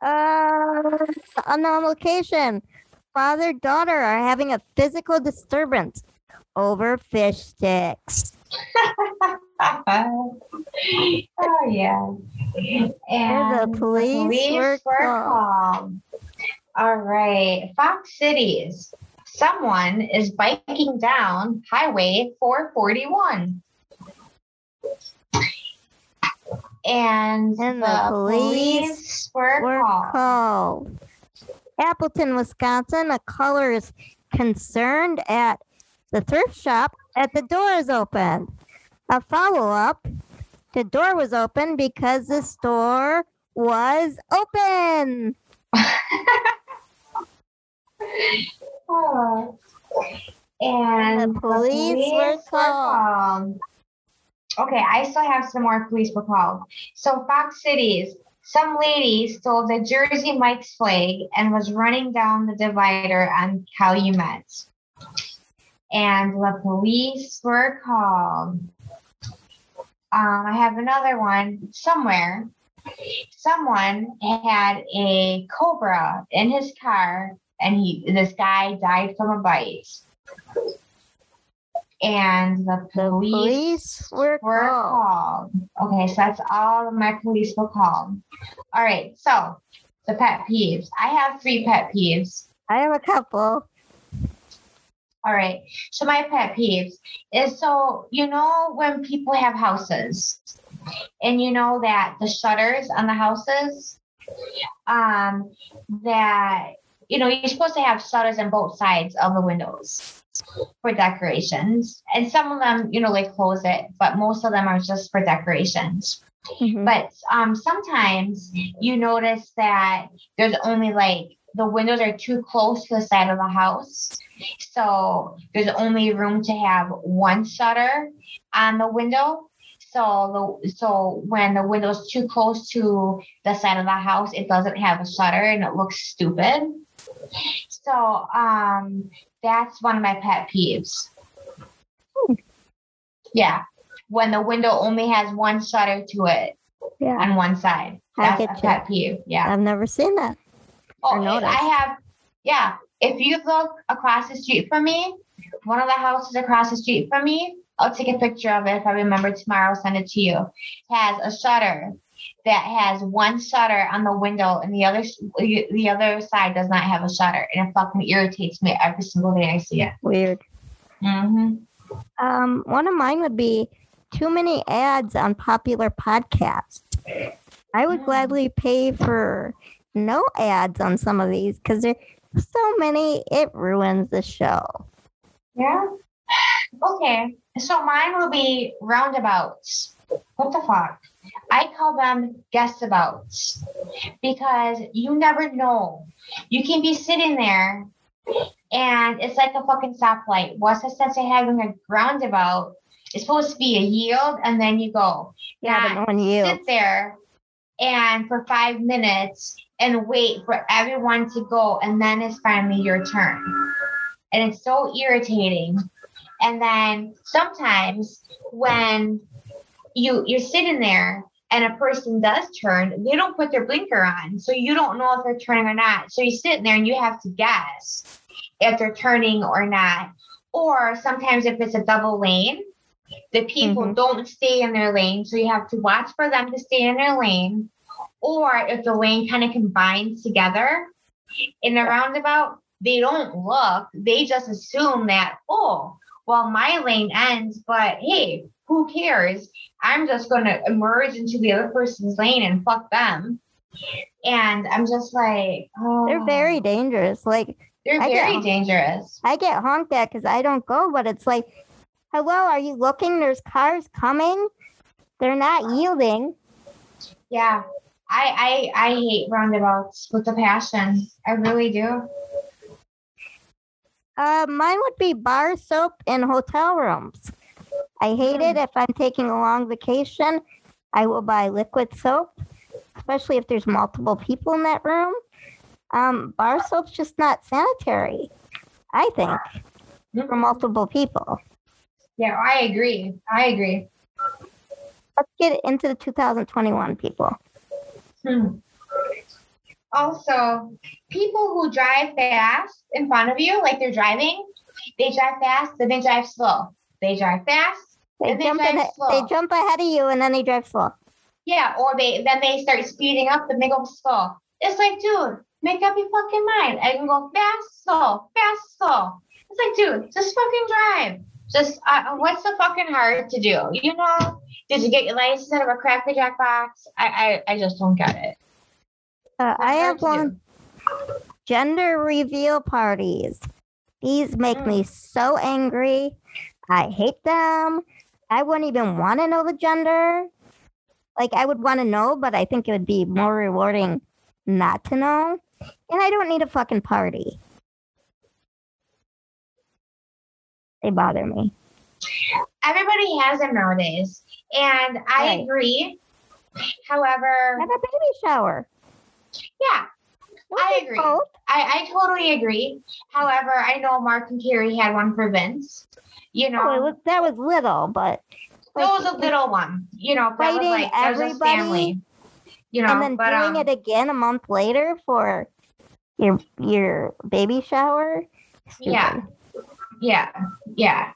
Speaker 1: Uh, unknown location. Father daughter are having a physical disturbance over fish sticks.
Speaker 2: Oh yeah. And
Speaker 1: the police were
Speaker 2: called. All right. Fox Cities. Someone is biking down Highway 441. And,
Speaker 1: And the
Speaker 2: the,
Speaker 1: police
Speaker 2: police, were,
Speaker 1: Were
Speaker 2: called.
Speaker 1: called. Appleton, Wisconsin. A caller is concerned at the thrift shop that the door is open. A follow up. The door was open because the store was open.
Speaker 2: Oh. And
Speaker 1: The police were called.
Speaker 2: called. Okay, I still have some more police were called. So Fox Cities, some lady stole the Jersey Mike's flag and was running down the divider on Calumet. And the police were called. Um, I have another one somewhere. Someone had a cobra in his car, and he this guy died from a bite. And the
Speaker 1: The
Speaker 2: police,
Speaker 1: police were
Speaker 2: were
Speaker 1: called.
Speaker 2: called. Okay, so that's all my police were called. All right, so the pet peeves. I have three pet peeves.
Speaker 1: I have a couple.
Speaker 2: All right. So my pet peeves is so you know when people have houses and you know that the shutters on the houses um that you know you're supposed to have shutters on both sides of the windows for decorations and some of them you know they close it but most of them are just for decorations
Speaker 1: Mhm.
Speaker 2: but um, sometimes you notice that there's only like the windows are too close to the side of the house. So there's only room to have one shutter on the window. So the so when the window's too close to the side of the house, it doesn't have a shutter and it looks stupid. So um that's one of my pet peeves. Yeah. When the window only has one shutter to it
Speaker 1: Yeah,
Speaker 2: on one side. That's a
Speaker 1: you.
Speaker 2: pet peeve. Yeah.
Speaker 1: I've never seen that.
Speaker 2: Oh. I have, yeah. If you look across the street from me, one of the houses across the street from me, I'll take a picture of it if I remember tomorrow, I'll send it to you. Has a shutter that has one shutter on the window and the other the other side does not have a shutter, and it fucking irritates me every single day I see it.
Speaker 1: Weird.
Speaker 2: Mm-hmm.
Speaker 1: Um, one of mine would be too many ads on popular podcasts. I would
Speaker 2: Mm.
Speaker 1: gladly pay for no ads on some of these because there's so many. It ruins the show.
Speaker 2: Yeah. Okay. So mine will be roundabouts. What the fuck? I call them guestabouts because you never know. You can be sitting there and it's like a fucking stoplight. What's the sense of having a roundabout? It's supposed to be a yield and then you go.
Speaker 1: Yeah, but no one yields.
Speaker 2: sit there and for five minutes and wait for everyone to go and then it's finally your turn. And it's so irritating. And then sometimes when you you're sitting there and a person does turn they don't put their blinker on so you don't know if they're turning or not. So you're sitting there and you have to guess if they're turning or not. Or sometimes if it's a double lane the people
Speaker 1: Mhm.
Speaker 2: don't stay in their lane so you have to watch for them to stay in their lane or if the lane kind of combines together in a roundabout they don't look they just assume that oh well my lane ends but hey who cares i'm just going to emerge into the other person's lane and fuck them and i'm just like oh
Speaker 1: They're very oh. dangerous. Like
Speaker 2: they're
Speaker 1: I
Speaker 2: very
Speaker 1: get-
Speaker 2: dangerous
Speaker 1: I get honked at because I don't go, but it's like, hello, are you looking? There's cars coming. They're not yielding.
Speaker 2: yeah I, I i hate roundabouts with a passion i really do
Speaker 1: Uh, mine would be bar soap in hotel rooms. I hate it if I'm taking a long vacation. I will buy liquid soap, especially if there's multiple people in that room. Um, bar soap's just not sanitary. I think, for multiple people.
Speaker 2: Yeah, I agree. I agree.
Speaker 1: Let's get into the 2021 people.
Speaker 2: Hmm. Also, people who drive fast in front of you, like they're driving, they drive fast, then they drive slow. They drive fast,
Speaker 1: They
Speaker 2: then they
Speaker 1: jump,
Speaker 2: slow.
Speaker 1: they jump ahead of you and then they drive slow.
Speaker 2: Yeah, or they then they start speeding up and they go slow. It's like, dude, make up your fucking mind. I can go fast, slow, fast, slow. It's like, dude, just fucking drive. Just uh, what's so fucking hard to do? You know? Did you get your license out of a cracker jack box? I I, I just don't get it.
Speaker 1: Uh, I have one
Speaker 2: do.
Speaker 1: gender reveal parties. These make
Speaker 2: Mm.
Speaker 1: me so angry. I hate them. I wouldn't even want to know the gender. Like, I would want to know, but I think it would be more rewarding not to know. And I don't need a fucking party. They bother me.
Speaker 2: Everybody has them nowadays, and I
Speaker 1: Right.
Speaker 2: agree. However,
Speaker 1: Have a baby shower.
Speaker 2: yeah, I agree. I, I totally agree. However, I know Mark and Carrie had one for Vince. You know,
Speaker 1: Oh, it was, that was little, but.
Speaker 2: that was a little one. You know, that was like that was a
Speaker 1: everybody,
Speaker 2: family. You know,
Speaker 1: and then
Speaker 2: but
Speaker 1: doing
Speaker 2: um,
Speaker 1: it again a month later for your your baby shower. Stupid.
Speaker 2: Yeah. Yeah, yeah.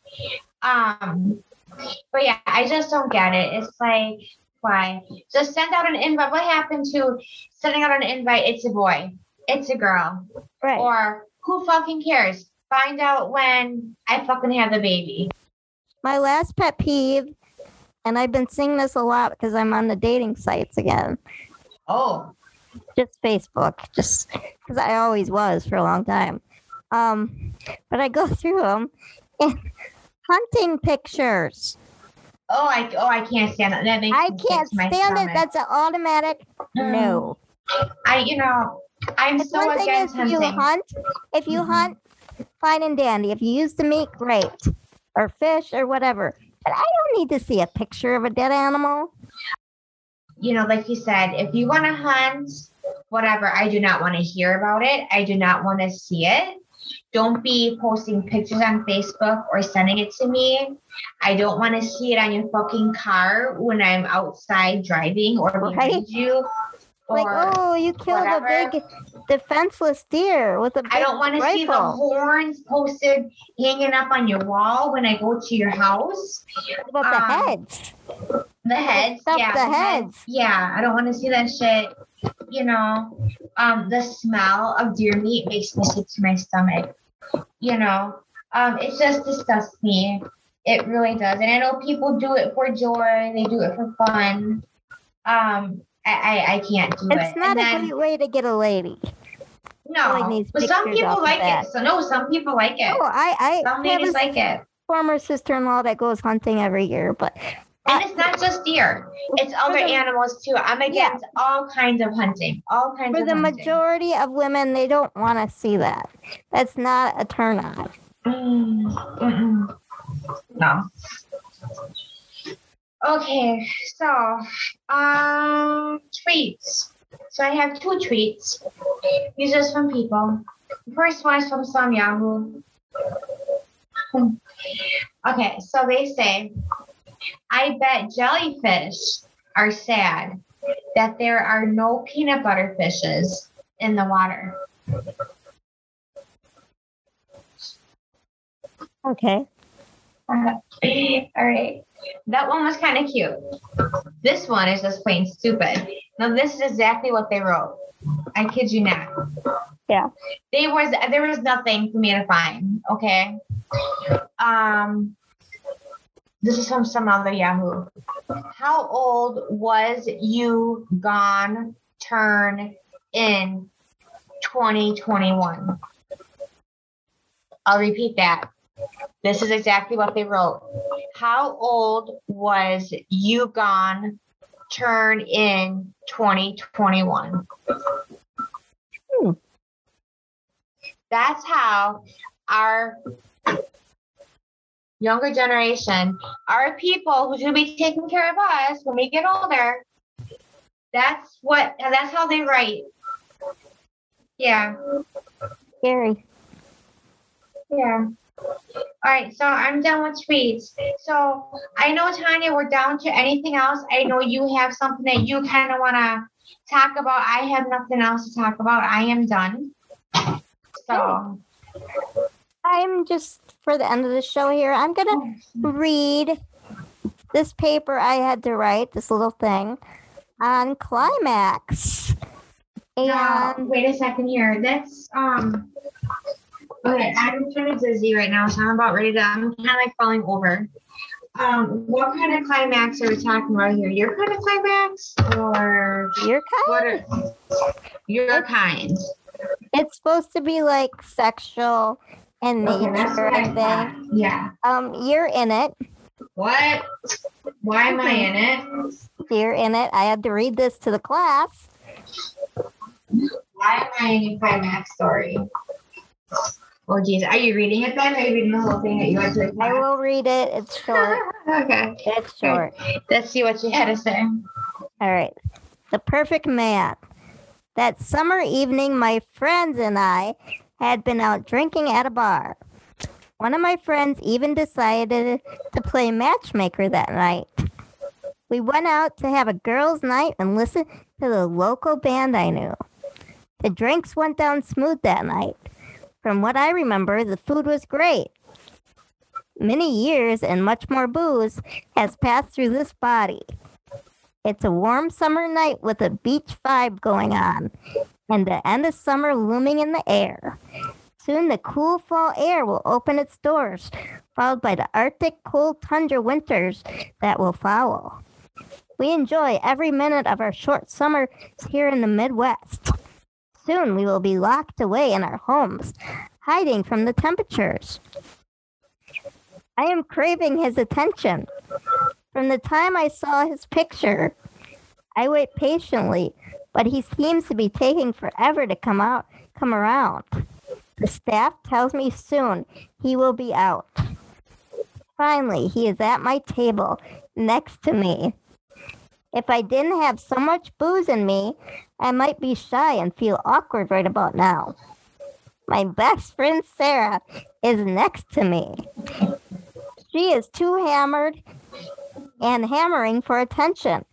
Speaker 2: Um, but yeah, I just don't get it. It's like why? Just send out an invite. What happened to sending out an invite? It's a boy. It's a girl.
Speaker 1: Right.
Speaker 2: Or who fucking cares? Find out when I fucking have the baby.
Speaker 1: My last pet peeve, and I've been seeing this a lot because I'm on the dating sites again,
Speaker 2: Oh,
Speaker 1: just Facebook, just because I always was for a long time. Um, but I go through them and hunting pictures.
Speaker 2: oh, I oh I can't stand that. That makes
Speaker 1: I can't stand it. That's an automatic
Speaker 2: Mm.
Speaker 1: no.
Speaker 2: I you know I'm
Speaker 1: It's
Speaker 2: so
Speaker 1: one thing
Speaker 2: against
Speaker 1: if you hunt, if you
Speaker 2: Mhm.
Speaker 1: hunt, fine and dandy. If you use the meat, great, or fish or whatever. But I don't need to see a picture of a dead animal.
Speaker 2: you know, like you said, if you want to hunt, whatever, I do not want to hear about it. I do not want to see it. Don't be posting pictures on Facebook or sending it to me. I don't want to see it on your fucking car when I'm outside driving or behind
Speaker 1: Right.
Speaker 2: you.
Speaker 1: Like, oh, you killed
Speaker 2: whatever.
Speaker 1: a big defenseless deer with a
Speaker 2: I don't want to see the horns posted hanging up on your wall when I go to your house.
Speaker 1: What about the
Speaker 2: um,
Speaker 1: heads?
Speaker 2: The heads, yeah,
Speaker 1: the heads.
Speaker 2: Yeah, I don't want to see that shit. You know, um, the smell of deer meat makes me sick to my stomach. You know, um, it just disgusts me. It really does, and I know people do it for joy. They do it for fun. Um, I I, I can't do
Speaker 1: It's
Speaker 2: it.
Speaker 1: not
Speaker 2: and
Speaker 1: a
Speaker 2: then,
Speaker 1: great way to get a lady.
Speaker 2: No, but some people like it. So no, some people like it.
Speaker 1: Oh, I
Speaker 2: some
Speaker 1: I have
Speaker 2: ladies
Speaker 1: a
Speaker 2: like it.
Speaker 1: former sister-in-law that goes hunting every year, but
Speaker 2: And it's not just deer; it's other
Speaker 1: the-
Speaker 2: animals too. I'm against all kinds of hunting. All kinds
Speaker 1: for
Speaker 2: of
Speaker 1: the
Speaker 2: hunting.
Speaker 1: majority of women, they don't want to see that. That's not a turn on.
Speaker 2: Mm, mm-mm. No. Okay, so um tweets. So I have two tweets. These are from people. The first one is from some Yahoo. Okay, so they say, I bet jellyfish are sad that there are no peanut butter fishes in the water.
Speaker 1: Okay.
Speaker 2: All right. That one was kind of cute. This one is just plain stupid. Now this is exactly what they wrote. I kid you not.
Speaker 1: Yeah.
Speaker 2: They was there was nothing for me to find. Okay. Um. This is from some other Yahoo. How old was you gone turn in 2021? I'll repeat that. This is exactly what they wrote. How old was Yukon turn in 2021?
Speaker 1: Hmm.
Speaker 2: That's how our younger generation, our people who should be taking care of us when we get older, that's what, that's how they write. Yeah.
Speaker 1: Scary.
Speaker 2: Yeah. All right, so I'm done with tweets. So I know Tanya, we're down to anything else. I know you have something that you kind of want to talk about. I have nothing else to talk about. I am done. So
Speaker 1: I'm just for the end of the show here. I'm gonna read this paper I had to write, this little thing on climax. And
Speaker 2: wait a second here. That's um. Okay, I'm kind of dizzy right now, so I'm about ready to. I'm kind of like falling over. Um, what kind of climax are we talking about here? Your kind of climax, or
Speaker 1: your kind?
Speaker 2: what are your kind?
Speaker 1: it's supposed to be like sexual and
Speaker 2: Okay, that's
Speaker 1: nature,
Speaker 2: what
Speaker 1: I think.
Speaker 2: thought. Yeah.
Speaker 1: Um, you're in it.
Speaker 2: What? Why am I in it?
Speaker 1: You're in it. I had to read this to the class.
Speaker 2: Why am I in your climax story? Oh geez, are you reading it then? Are you reading the whole thing that you went to?
Speaker 1: I will read it. It's short.
Speaker 2: okay.
Speaker 1: It's short.
Speaker 2: Let's see what you had to say.
Speaker 1: All right. The perfect man. That summer evening, my friends and I had been out drinking at a bar. One of my friends even decided to play matchmaker that night. We went out to have a girls' night and listen to the local band I knew. The drinks went down smooth that night. From what I remember, the food was great. Many years and much more booze has passed through this body. It's a warm summer night with a beach vibe going on, and the end of summer looming in the air. Soon the cool fall air will open its doors, followed by the Arctic cold tundra winters that will follow. We enjoy every minute of our short summers here in the Midwest. Soon we will be locked away in our homes, hiding from the temperatures. I am craving his attention. From the time I saw his picture, I wait patiently, but he seems to be taking forever to come out, come around. The staff tells me soon he will be out. Finally, he is at my table next to me. If I didn't have so much booze in me, I might be shy and feel awkward right about now. My best friend Sarah is next to me. She is too hammered and hammering for attention.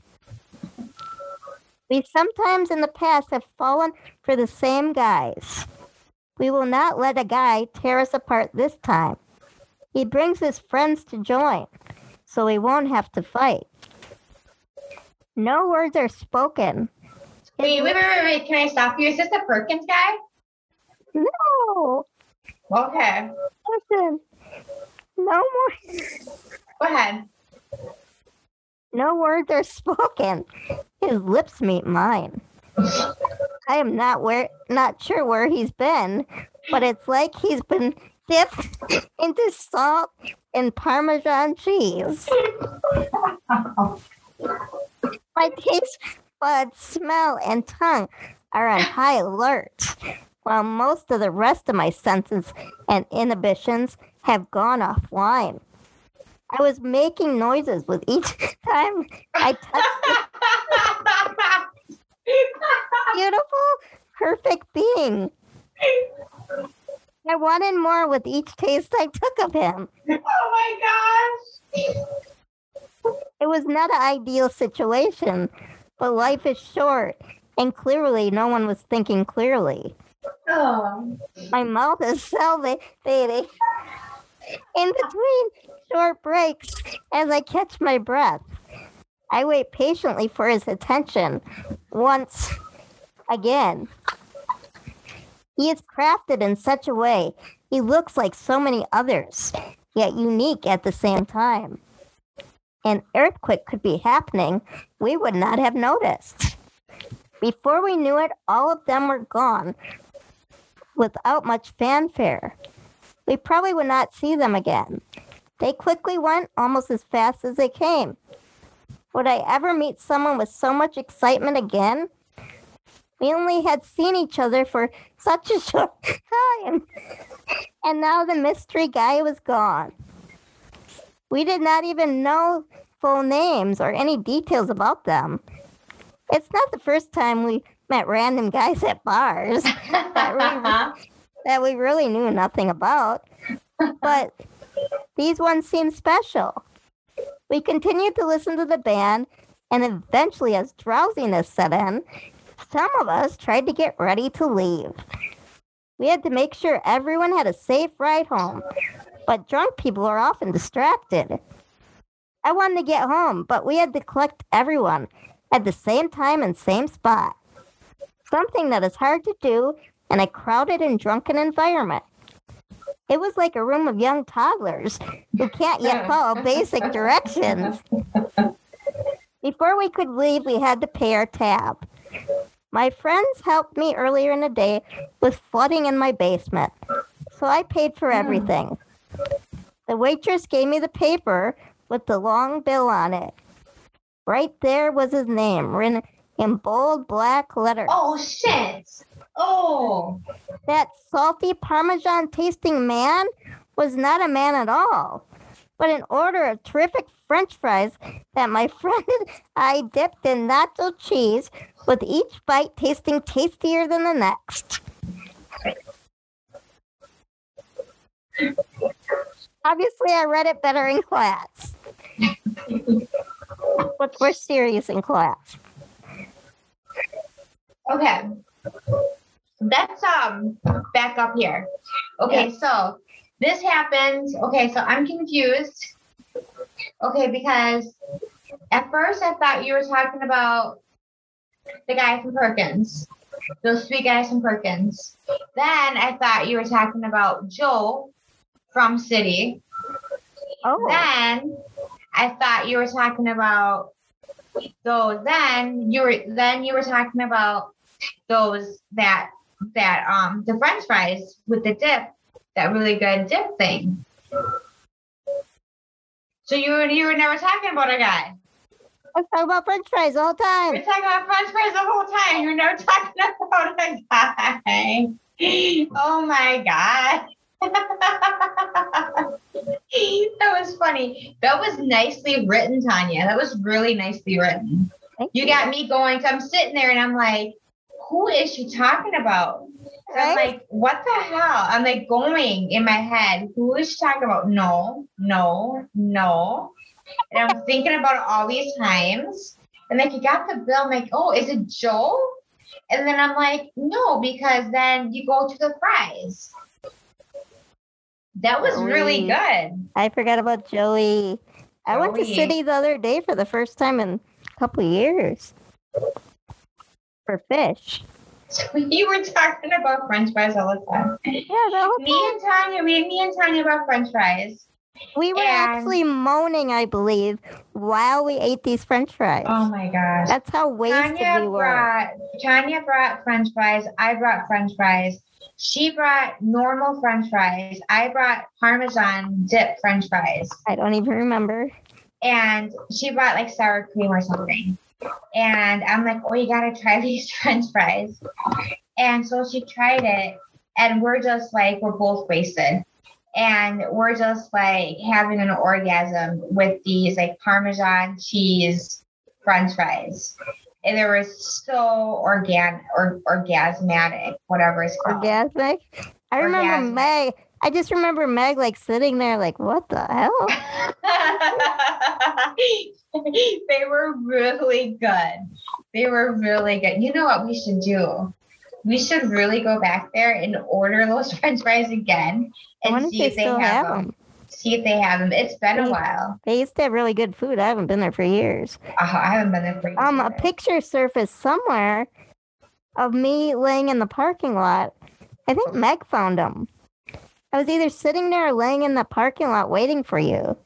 Speaker 1: We sometimes in the past have fallen for the same guys. We will not let a guy tear us apart this time. He brings his friends to join, so we won't have to fight. No words are spoken.
Speaker 2: Wait, wait, wait, wait, wait. Can I stop you? Is this the Perkins guy?
Speaker 1: No,
Speaker 2: Okay.
Speaker 1: listen. No more.
Speaker 2: Go ahead.
Speaker 1: No words are spoken. His lips meet mine. I am not where not sure where he's been, but it's like he's been dipped into salt and parmesan cheese. My taste buds, smell, and tongue are on high alert, while most of the rest of my senses and inhibitions have gone offline. I was making noises with each time I touched beautiful, perfect being. I wanted more with each taste I took of him.
Speaker 2: oh my gosh.
Speaker 1: It was not an ideal situation, but life is short, and clearly no one was thinking clearly.
Speaker 2: Oh.
Speaker 1: My mouth is salivating in between short breaks as I catch my breath. I wait patiently for his attention once again. He is crafted in such a way he looks like so many others, yet unique at the same time. An earthquake could be happening, we would not have noticed. Before we knew it, all of them were gone without much fanfare. We probably would not see them again. They quickly went almost as fast as they came. Would I ever meet someone with so much excitement again? We only had seen each other for such a short time. And now the mystery guy was gone. We did not even know full names or any details about them. It's not the first time we met random guys at bars that we, that we really knew nothing about. But these ones seemed special. We continued to listen to the band, and eventually, as drowsiness set in, some of us tried to get ready to leave. We had to make sure everyone had a safe ride home, but drunk people are often distracted. I wanted to get home, but we had to collect everyone at the same time and same spot. Something that is hard to do in a crowded and drunken environment. It was like a room of young toddlers who can't yet follow basic directions. Before we could leave, we had to pay our tab. My friends helped me earlier in the day with flooding in my basement, so I paid for hmm. everything. The waitress gave me the paper with the long bill on it. Right there was his name written in bold black letters.
Speaker 2: Oh shit! Oh,
Speaker 1: That salty Parmesan tasting man was not a man at all, but an order of terrific French fries that my friend and I dipped in nacho cheese, with each bite tasting tastier than the next. Obviously, I read it better in class. but we're serious in class.
Speaker 2: okay. Let's um back up here. Okay, so this happens. Okay, so I'm confused. Okay, because at first I thought you were talking about the guy from Perkins, those sweet guys from Perkins. Then I thought you were talking about Joe from City.
Speaker 1: Oh,
Speaker 2: Then I thought you were talking about those. Then you were then you were talking about those that that um the French fries with the dip, that really good dip thing. So you were you were never talking about a guy.
Speaker 1: I talk about French fries all the
Speaker 2: You're
Speaker 1: time.
Speaker 2: talking about French fries the whole time. You're never talking about a guy. Oh my god. that was funny. That was nicely written, Tanya. That was really nicely written.
Speaker 1: Thank
Speaker 2: You got me going. So I'm sitting there and I'm like, who is she talking about? So I'm like, what the hell? I'm like going in my head, who is she talking about? No, no, no. And I'm thinking about it all these times. And like, you got the bill. I'm like, oh, is it Joe? And then I'm like, no, because then you go to the fries. That was really good.
Speaker 1: I forgot about Joey. I went to City the other day for the first time in a couple years for fish.
Speaker 2: So you were talking about French fries all the time.
Speaker 1: Yeah, the
Speaker 2: Me and Tanya, we me and Tanya about French fries.
Speaker 1: We were
Speaker 2: And-
Speaker 1: actually moaning, I believe, while we ate these French fries.
Speaker 2: Oh my gosh.
Speaker 1: That's how wasted
Speaker 2: Tanya
Speaker 1: we were.
Speaker 2: brought Tanya brought French fries. I brought French fries. She brought normal French fries. I brought Parmesan dip French fries,
Speaker 1: I don't even remember.
Speaker 2: and she brought like sour cream or something. And I'm like, oh, you gotta try these French fries. And so she tried it, and we're just like, we're both wasted. And we're just like having an orgasm with these like Parmesan cheese French fries. And they were so organ or orgasmatic, whatever it's called.
Speaker 1: Orgasmic. I remember
Speaker 2: Orgasmic.
Speaker 1: Meg. I just remember Meg like sitting there, like, what the hell?
Speaker 2: they were really good. They were really good. You know what we should do? We should really go back there and order those French fries again and see if they have them.
Speaker 1: them.
Speaker 2: See if they have them. It's been a while.
Speaker 1: They used to have really good food. I haven't been there for years.
Speaker 2: Oh, I haven't been there for years.
Speaker 1: Um, a picture surfaced somewhere of me laying in the parking lot. I think Meg found them. I was either sitting there or laying in the parking lot waiting for you.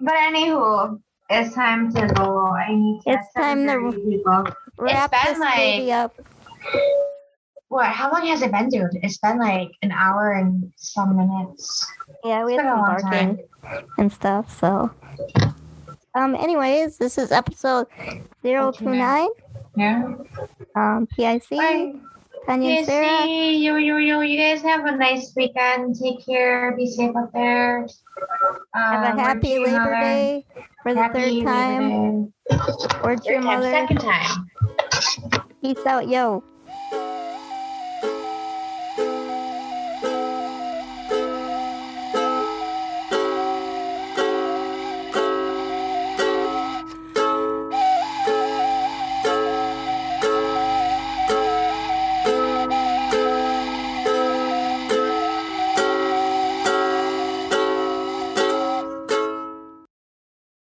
Speaker 2: But anywho, it's time to go. I need to.
Speaker 1: It's time to-
Speaker 2: 7:30 people.
Speaker 1: Wrap
Speaker 2: been
Speaker 1: this baby up.
Speaker 2: What? How long has it been, dude? It's been like an hour and some minutes.
Speaker 1: Yeah, we
Speaker 2: It's
Speaker 1: had
Speaker 2: been
Speaker 1: some
Speaker 2: long
Speaker 1: barking
Speaker 2: time.
Speaker 1: and stuff. So, um, anyways, this is episode 029.
Speaker 2: Yeah.
Speaker 1: Um, PIC,
Speaker 2: Bye.
Speaker 1: Tanya and
Speaker 2: Yes,
Speaker 1: Sarah.
Speaker 2: see you, you, you. You guys have a nice weekend. Take care. Be safe out there.
Speaker 1: Have
Speaker 2: Uh,
Speaker 1: a happy Labor
Speaker 2: mother.
Speaker 1: Day for the
Speaker 2: Happy
Speaker 1: third time.
Speaker 2: Day.
Speaker 1: Word to your mother.
Speaker 2: Second time.
Speaker 1: Peace out, yo.